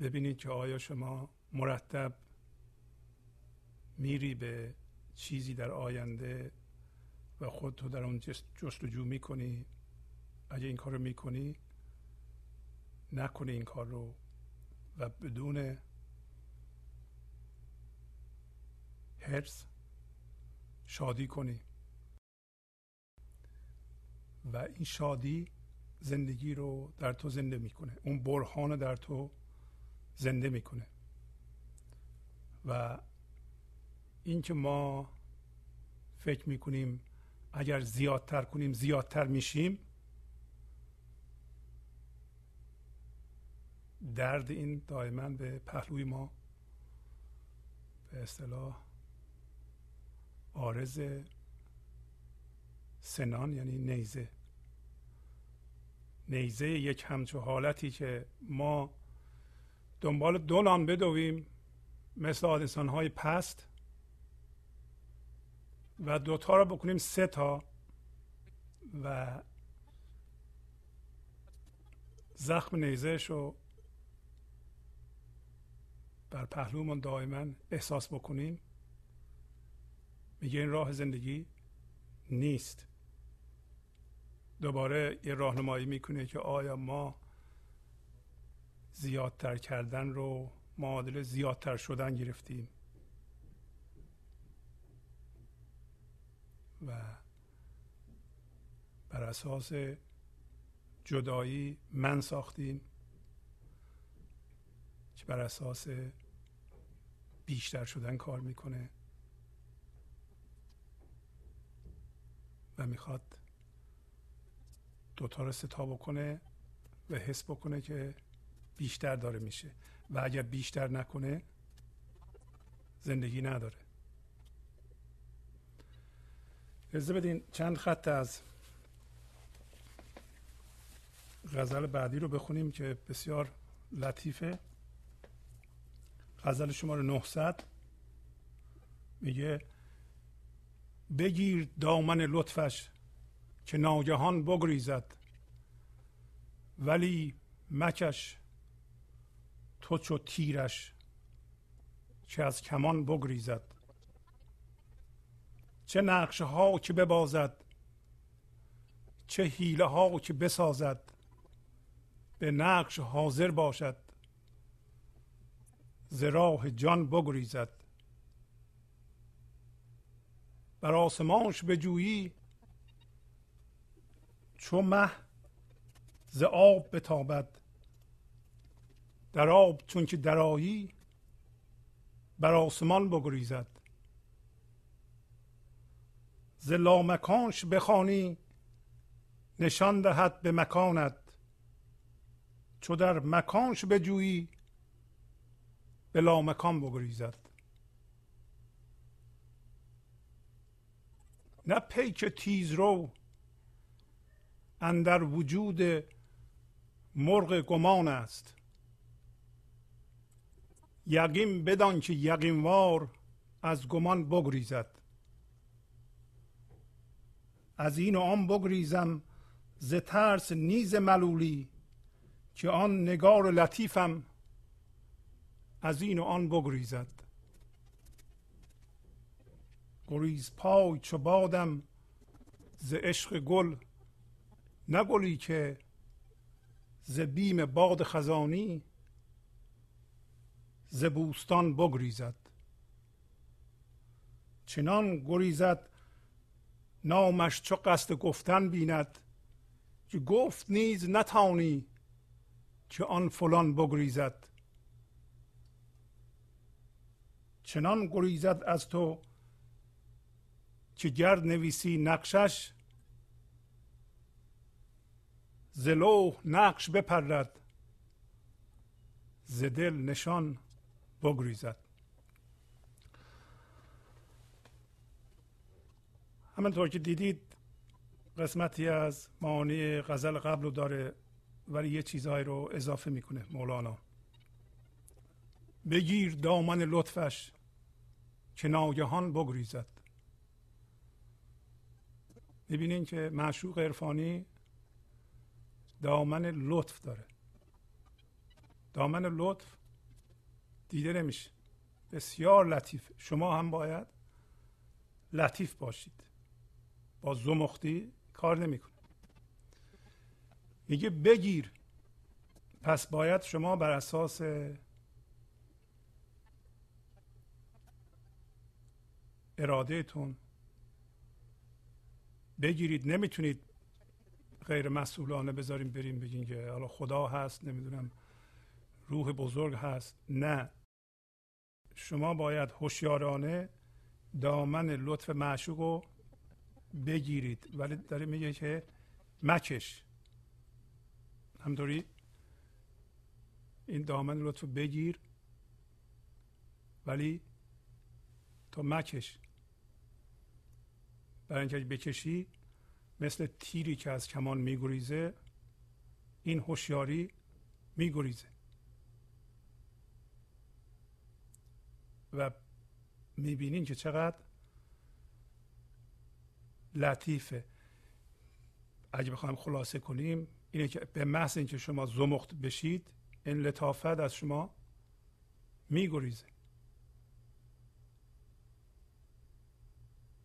ببینید که آیا شما مرتب میری به چیزی در آینده و خودتو در اون جستجو می‌کنی. اگه این کار رو می‌کنی نکنی این کار رو. و بدون هرس شادی کنی. و این شادی زندگی رو در تو زنده می‌کنه. اون برهان در تو زنده می‌کنه. و اینکه ما فکر می‌کنیم اگر زیادتر کنیم زیادتر میشیم درد این دائما به پهلوی ما به اصطلاح آرز سنان یعنی نیزه. نیزه یک همچو حالتی که ما دنبال دو نان بدویم. مثل آدسان های پست. و دوتا رو بکنیم سه تا و زخم نیزهش رو بر پهلومون دائما احساس بکنیم. میگه این راه زندگی نیست. دوباره یه راهنمایی می‌کنه که آیا ما زیادتر کردن رو معادل زیادتر شدن گرفتیم. و بر اساس جدایی من ساختیم که بر اساس بیشتر شدن کار می‌کنه و می‌خواد دوتا رو ستا بکنه و حس بکنه که بیشتر داره میشه. و اگر بیشتر نکنه زندگی نداره. اجازه بدین چند خط از غزل بعدی رو بخونیم که بسیار لطیفه. غزل شماره 900 میگه بگیر دامن لطفش که ناگهان بگریزد ولی مکش تو چو تیرش که از کمان بگریزد. چه نقشه ها که ببازد. چه حیله ها که بسازد. به نقش حاضر باشد. ز راه جان بگریزد. بر آسمانش بجویی. چو مه ز آب بتابد. در آب چون که درایی بر آسمان بگریزد. ز لامکانش بخوانی نشان دهد به مکانت. چو در مکانش بجویی به لامکان بگریزد. نه پیک تیز رو اندر وجود مرغ گمان است. یقین بدان که یقینوار از گمان بگریزد. از این و آن بگریزم ز ترس نیز ملولی که آن نگار لطیفم از این و آن بگریزد. گریز پای چو بادم ز عشق گل نه گلی که ز بیم باد خزانی ز بوستان بگریزد. چنان گریزد نامش چو قصد گفتن بیند که گفت نیز نتانی که آن فلان بگریزد. چنان گریزد از تو که گرد نویسی نقشش زلو نقش بپرد. ز دل نشان بگریزد. همانطور که دیدید قسمتی از معانی غزل قبل رو داره ولی یه چیزهایی رو اضافه می‌کنه مولانا. بگیر دامن لطفش که ناگهان بگریزد. ببینین که معشوق عرفانی دامن لطف داره. دامن لطف دیده نمیشه. بسیار لطیف. شما هم باید لطیف باشید. با زمختی کار نمی‌کنه میگه بگیر. پس باید شما بر اساس ارادهتون بگیرید. نمی‌تونید غیر مسئولانه بذاریم بریم بگین که حالا خدا هست نمی‌دونم روح بزرگ هست. نه. شما باید هوشیارانه دامن لطف معشوق رو بگیرید. ولی داره میگه که مکش. همطوری این دامن لطف بگیر ولی تو مکش. برای اینکه بکشی مثل تیری که از کمان میگریزه این هوشیاری میگریزه. و می‌بینین که چقدر لطیفه. اگه بخوایم خلاصه کنیم اینه که به محض اینکه شما زمخت بشید این لطافت از شما میگریزه.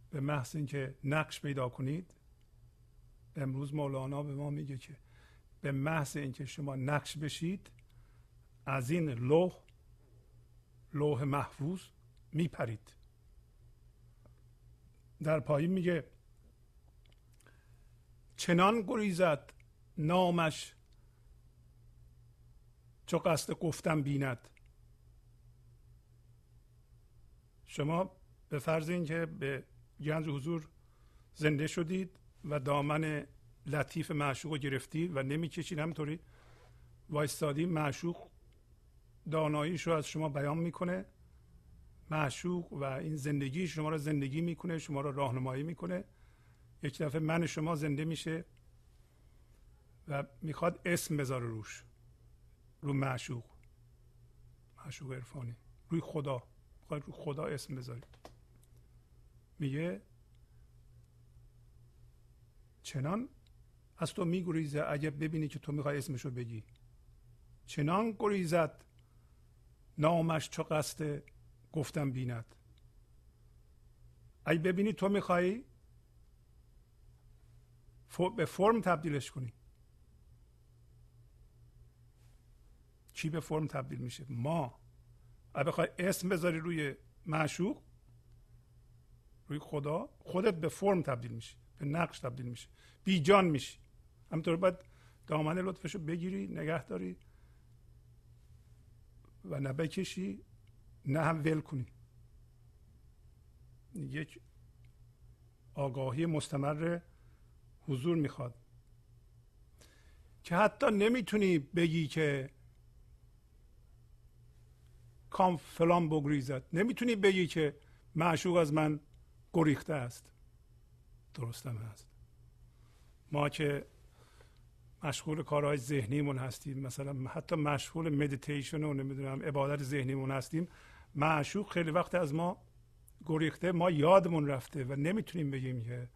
به محض اینکه نقش پیدا کنید امروز مولانا به ما میگه که به محض اینکه شما نقش بشید از این لوح لوح محفوظ میپرید. در پایین میگه چنان گریزد نامش چو قصد گفتم بیند. شما به فرض اینکه به گنج حضور زنده شدید و دامن لطیف معشوق رو گرفتید و نمی‌کشید همطوری وایستادی معشوق داناییش رو از شما بیان می‌کنه. معشوق و این زندگی شما رو زندگی می‌کنه شما رو راهنمایی می‌کنه. یک دفعه من شما زنده میشه و می‌خواد اسم بذاره روش رو معشوق. معشوق عرفانی. روی خدا. می‌خواد روی خدا اسم بذارید میگه چنان از تو میگریزه اگه ببینی که تو می‌خوای اسمشو بگی. چنان گریزد نامش چو قصد گفتم بیند. اگه ببینی تو می‌خوای به فرم تبدیلش کنی. چی به فرم تبدیل میشه؟ ما. اگه بخوای اسم بذاری روی معشوق روی خدا خودت به فرم تبدیل میشه به نقش تبدیل میشه بی جان میشی. همینطور باید دامن لطفش رو بگیری نگه داری و نه بکشی نه هم ول کنی. یک آگاهی مستمر حضور می‌خواد. که حتی نمی‌تونی بگی که که آن فلان بگریزد. نمی‌تونی بگی که معشوق از من گریخته است. درستم هست. ما که مشغول کارهای ذهنیمون هستیم. مثلا حتی مشغول مدیتیشن و نمی‌دونم عبادت ذهنیمون هستیم. معشوق خیلی وقت از ما گریخته ما یادمون رفته و نمی‌تونیم بگیم که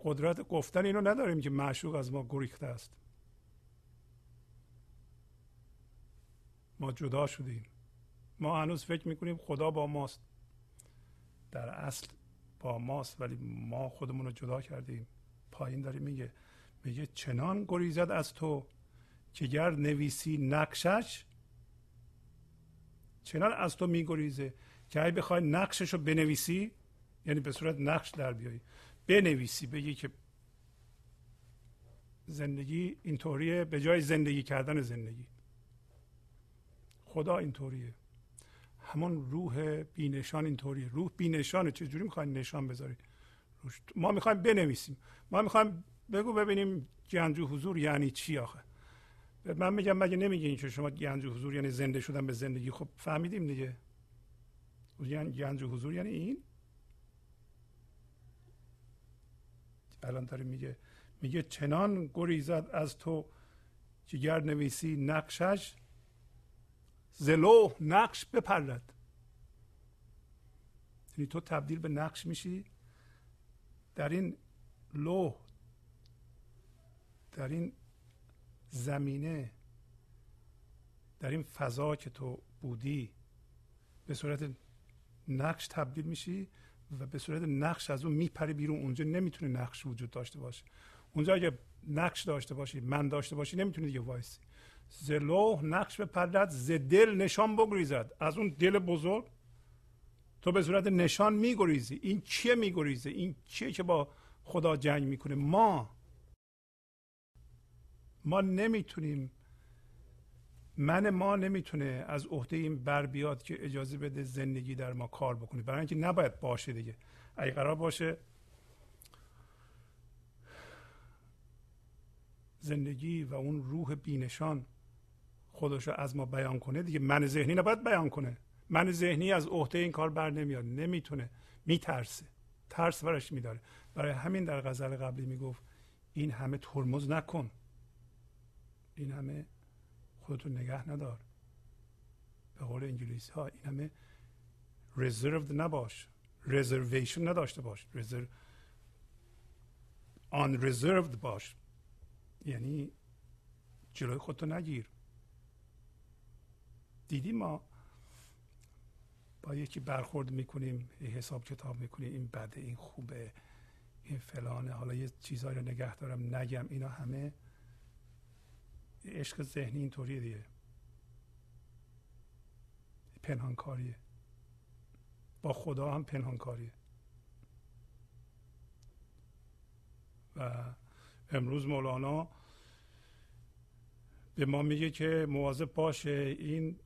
قدرت گفتن اینو نداریم که معشوق از ما گریخته است. ما جدا شدیم. ما هنوز فکر می‌کنیم خدا با ماست. در اصل با ماست ولی ما خودمون رو جدا کردیم. پایین داری میگه میگه چنان گریزد از تو که گر نویسی نقشش چنان از تو میگریزه که اگه بخوای نقشش رو بنویسی یعنی به صورت نقش در بیایی بنویسی بگی که زندگی اینطوریه به جای زندگی کردن زندگی. خدا اینطوریه. همون روح بینشان اینطوریه. روح بینشان چجوری می‌خواین نشان بذاری؟ ما می‌خوایم بنویسیم. ما می‌خوایم بگو ببینیم گنجو حضور یعنی چی آخه. من میگم مگه نمیگین که شما گنجو حضور یعنی زنده شدن به زندگی؟ خب فهمیدیم دیگه. یعنی گنج حضور یعنی این؟ الان داره میگه میگه چنان گریزد از تو گر نویسی نقشش زلو نقش بپرد. یعنی تو تبدیل به نقش میشی در این لوح در این زمینه در این فضا که تو بودی به صورت نقش تبدیل میشی و به صورت نقش از اون میپری بیرون. اونجا نمی‌تونه نقش وجود داشته باشه اونجا اگه نقش داشته باشی من داشته باشی نمی‌تونی دیگه وایسی. ز نقش بپرد ز دل نشان بگریزد. از اون دل بزرگ تو به صورت نشان میگریزی. این چیه میگریزه؟ این چیه که با خدا جنگ می‌کنه؟ ما ما نمی‌تونیم من ما نمی‌تونه از عهده این بر بیاد که اجازه بده زندگی در ما کار بکنه. برای اینکه نباید باشه دیگه. اگه قرار باشه زندگی و اون روح بینشان خودش رو از ما بیان کنه دیگه. من ذهنی نباید بیان کنه. من ذهنی از عهده این کار بر نمیاد. نمی‌تونه. میترسه. ترس برش میداره. برای همین در غزل قبلی می‌گفت این همه ترمز نکن. این همه خودتون نگه ندار. به قول انگلیسی ها این همه reserved نباش reservation نداشته باش. Reserve unreserved باش. یعنی جلوی خودتو نگیر. دیدی ما با یکی برخورد می‌کنیم حساب کتاب می‌کنیم این بده این خوبه این فلانه حالا یه چیزهایی رو نگه دارم نگم اینا همه عشق ذهنی اینطوریه دیگه. پنهانکاریه. با خدا هم پنهانکاریه. و امروز مولانا به ما میگه که مواظب باشه این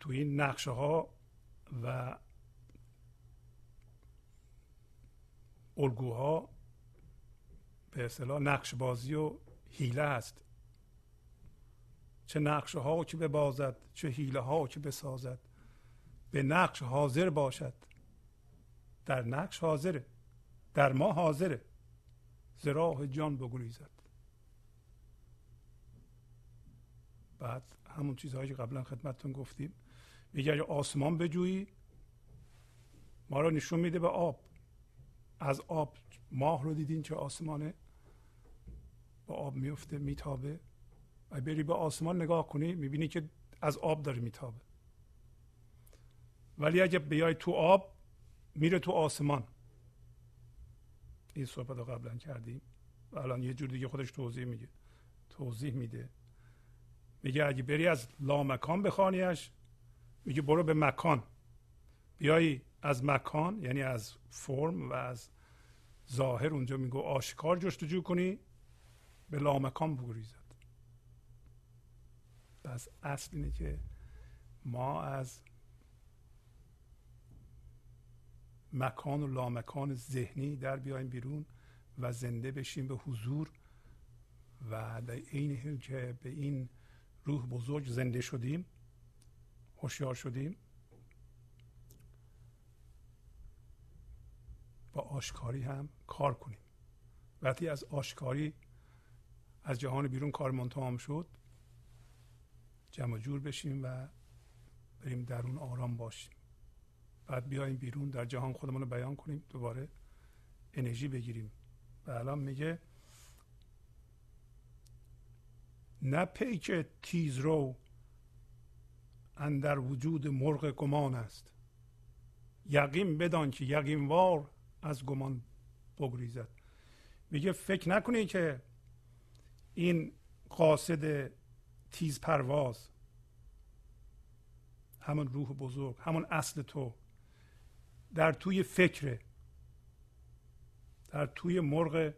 تو این نقشه ها و الگوها به اصطلاح نقش بازی و حیله هست. چه نقشه ها که ببازد چه حیله ها که بسازد. به نقش حاضر باشد. در نقش حاضره. در ما حاضره. زراح جان بگریزد. بعد همون چیزهایی که قبلا خدمتتون گفتیم. میگه اگه آسمان بجویی ما رو نشون میده به آب. از آب ماه رو دیدین چه آسمانه؟ با آب میفته میتابه. و بری به آسمان نگاه کنی می‌بینی که از آب داره میتابه. ولی اگه بیای تو آب میره تو آسمان. این صحبت رو قبلا کردیم. و الان یه جور دیگه خودش توضیح میگه توضیح میده. میگه اگه بری از لامکان بخوانیش میگه برو به مکان. بیای از مکان یعنی از فرم و از ظاهر اونجا میگو آشکار جستجو کنی به لامکان بگریزد پس اصل اینه که ما از مکان و لامکان ذهنی در بیایم بیرون و زنده بشیم به حضور و در این حال که به این روح بزرگ زنده شدیم هوشیار شدیم با آشکاری هم کار کنیم. وقتی از آشکاری از جهان بیرون کار تمام شد جمع جور بشیم و بریم درون آرام باشیم. بعد بیایم بیرون در جهان خودمون رو بیان کنیم دوباره انرژی بگیریم. و الان میگه نه پیک تیز رو اندر وجود مرغ گمان است. یقین بدان که یقین وار از گمان بگریزد. میگه فکر نکنی که این قاصد تیز پرواز همون روح بزرگ همون اصل تو. در توی فکره در توی مرغ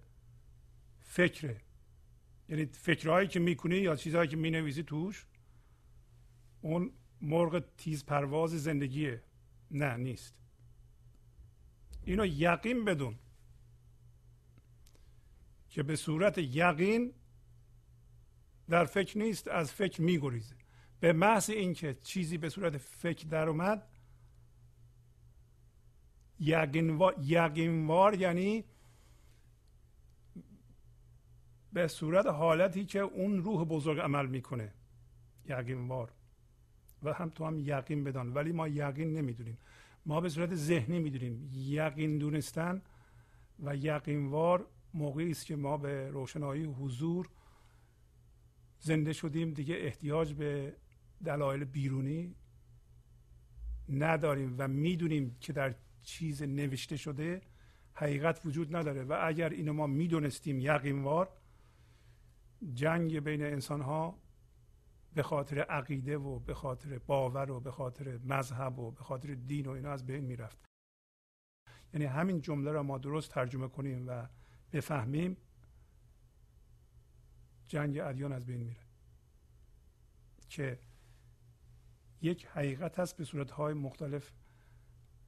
فکره یعنی فکرهایی که می‌کنی یا چیزهایی که می‌نویسی توش اون مرغ تیز پرواز زندگیه. نه نیست. اینو یقین بدون که به صورت یقین در فکر نیست از فکر میگریزه. به محض اینکه چیزی به صورت فکر در اومد یقینوار یعنی به صورت حالتی که اون روح بزرگ عمل می‌کنه. یقینوار. و هم تو هم یقین بدان. ولی ما یقین نمی‌دونیم. ما به صورت ذهنی می‌دونیم. یقین دونستن و یقینوار موقعی است که ما به روشنایی حضور زنده شدیم دیگه احتیاج به دلایل بیرونی نداریم و می‌دونیم که در چیز نوشته شده حقیقت وجود نداره و اگر اینو ما می‌دونستیم یقینوار جنگ بین انسان ها به خاطر عقیده و به خاطر باور و به خاطر مذهب و به خاطر دین و اینا از بین می‌رفت. یعنی همین جمله را ما درست ترجمه کنیم و بفهمیم جنگ ادیان از بین میره. که یک حقیقت هست به صورتهای مختلف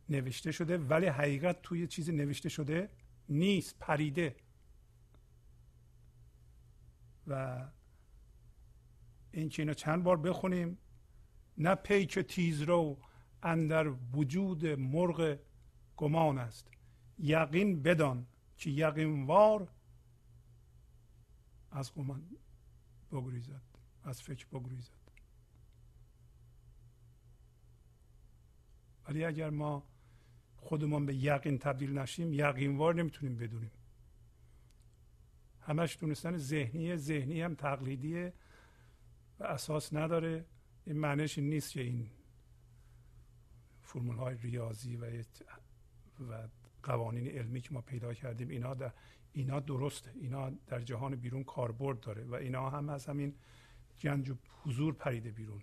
نوشته شده ولی حقیقت توی چیزی نوشته شده نیست پریده. و این که اینو چند بار بخونیم نه پیک تیز رو اندر وجود مرغ گمان است. یقین بدان که یقین وار از گمان بگریزد از فکر بگریزد. ولی اگر ما خودمون به یقین تبدیل نشیم یقینوار نمی‌تونیم بدونیم. همش دونستن ذهنیه ذهنی هم تقلیدیه و اساس نداره. این معنیش نیست که این فرمول های ریاضی و, و قوانین علمی که ما پیدا کردیم اینا در اینا درسته. اینا در جهان بیرون کاربرد داره و اینا هم از همین گنج و حضور پریده بیرون.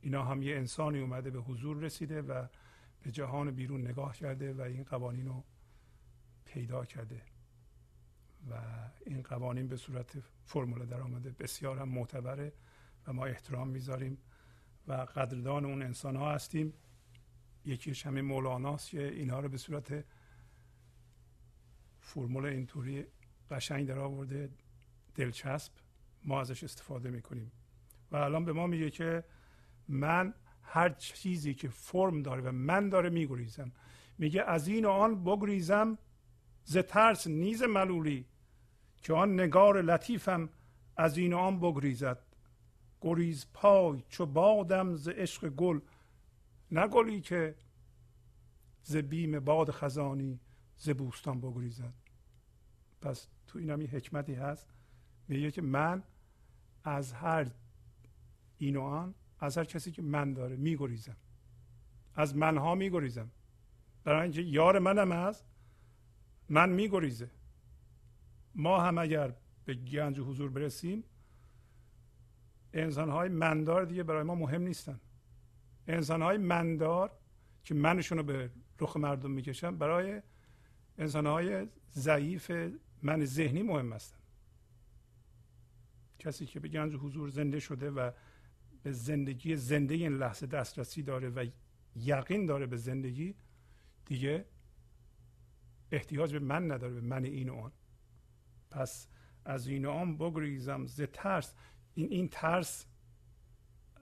اینا هم یه انسانی اومده به حضور رسیده و به جهان بیرون نگاه کرده و این قوانین رو پیدا کرده. و این قوانین به صورت فرموله در آمده بسیار هم معتبره و ما احترام می‌ذاریم و قدردان اون انسان ها هستیم. یکیش همین مولاناست که اینها رو به صورت فرمول اینطوری قشنگ در آورده دلچسب ما ازش استفاده می‌کنیم. و الان به ما میگه که من هر چیزی که فرم داره و من داره میگریزم. میگه از این و آن بگریزم ز ترس نیز ملولی که آن نگار لطیفم از این و آن بگریزد. گریز پای چو بادم ز عشق گل نه که ز بیم باد خزانی ز بوستان بگریزد. پس تو این هم حکمتی هست. میگه که من از هر این و آن از هر کسی که من داره میگریزم. از منها میگریزم. برای اینکه یار منم هست من میگریزه. ما هم اگر به گنج و حضور برسیم انسان های مندار دیگه برای ما مهم نیستن. انسان های مندار که منشون رو به رخ مردم می‌کشن برای انسان های ضعیف من ذهنی مهم هستن کسی که به گنج حضور زنده شده و به زندگی زنده این لحظه دسترسی داره و یقین داره به زندگی دیگه احتیاج به من نداره به من این و آن. پس از این و آن بگریزم ز ترس. این این ترس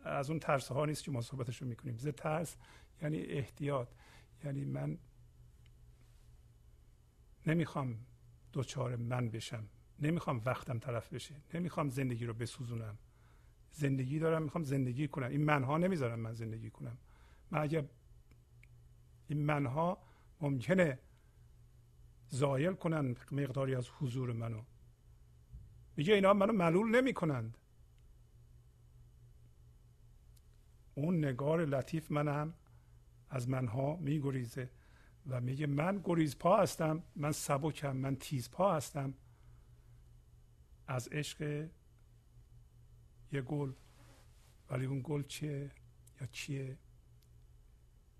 از اون ترس ها نیست که ما صحبتش رو می‌کنیم. ز ترس یعنی احتیاط. یعنی من نمی‌خوام دوچار من بشم. نمی‌خوام وقتم طرف بشه. نمی‌خوام زندگی رو بسوزونم. زندگی دارم می‌خوام زندگی کنم. این منها نمی‌ذارم من زندگی کنم. من اگر این منها ممکنه زایل کنن مقداری از حضور منو. میگه اینا منو ملول نمی کنند اون نگار لطیف منم از منها میگریزه. و میگه من گریز پا هستم من سبکم من تیز پا هستم. از عشق یه گل. ولی اون گل چیه یا چیه؟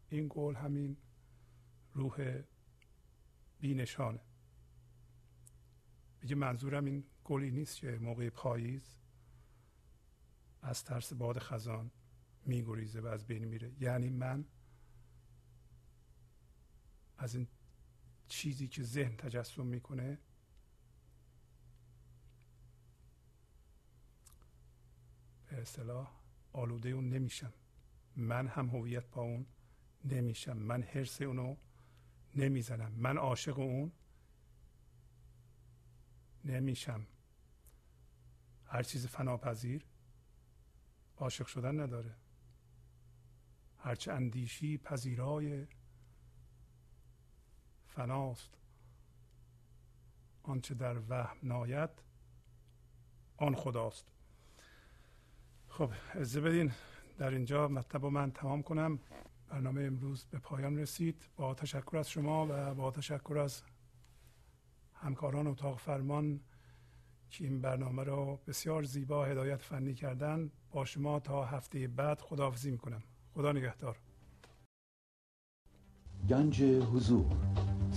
این گل همین روح بینشانه. میگه منظورم این گلی نیست که موقع پاییز از ترس باد خزان میگریزه و از بین میره. یعنی من از این چیزی که ذهن تجسم می‌کنه به اصطلاح آلوده اون نمیشم. من هم هویت با اون نمیشم. من حرس اونو نمی‌زنم. من عاشق اون نمیشم. هر چیز فناپذیر عاشق شدن نداره. هرچه اندیشی پذیرای فناست. آنچه در وهم ناید آن خداست. خب اجازه بدین در اینجا مطلب من تمام کنم. برنامه امروز به پایان رسید. با تشکر از شما و با تشکر از همکاران اتاق فرمان که این برنامه را بسیار زیبا هدایت فنی کردن با شما تا هفته بعد خداحافظی می‌کنم. خدا نگهدار. گنج حضور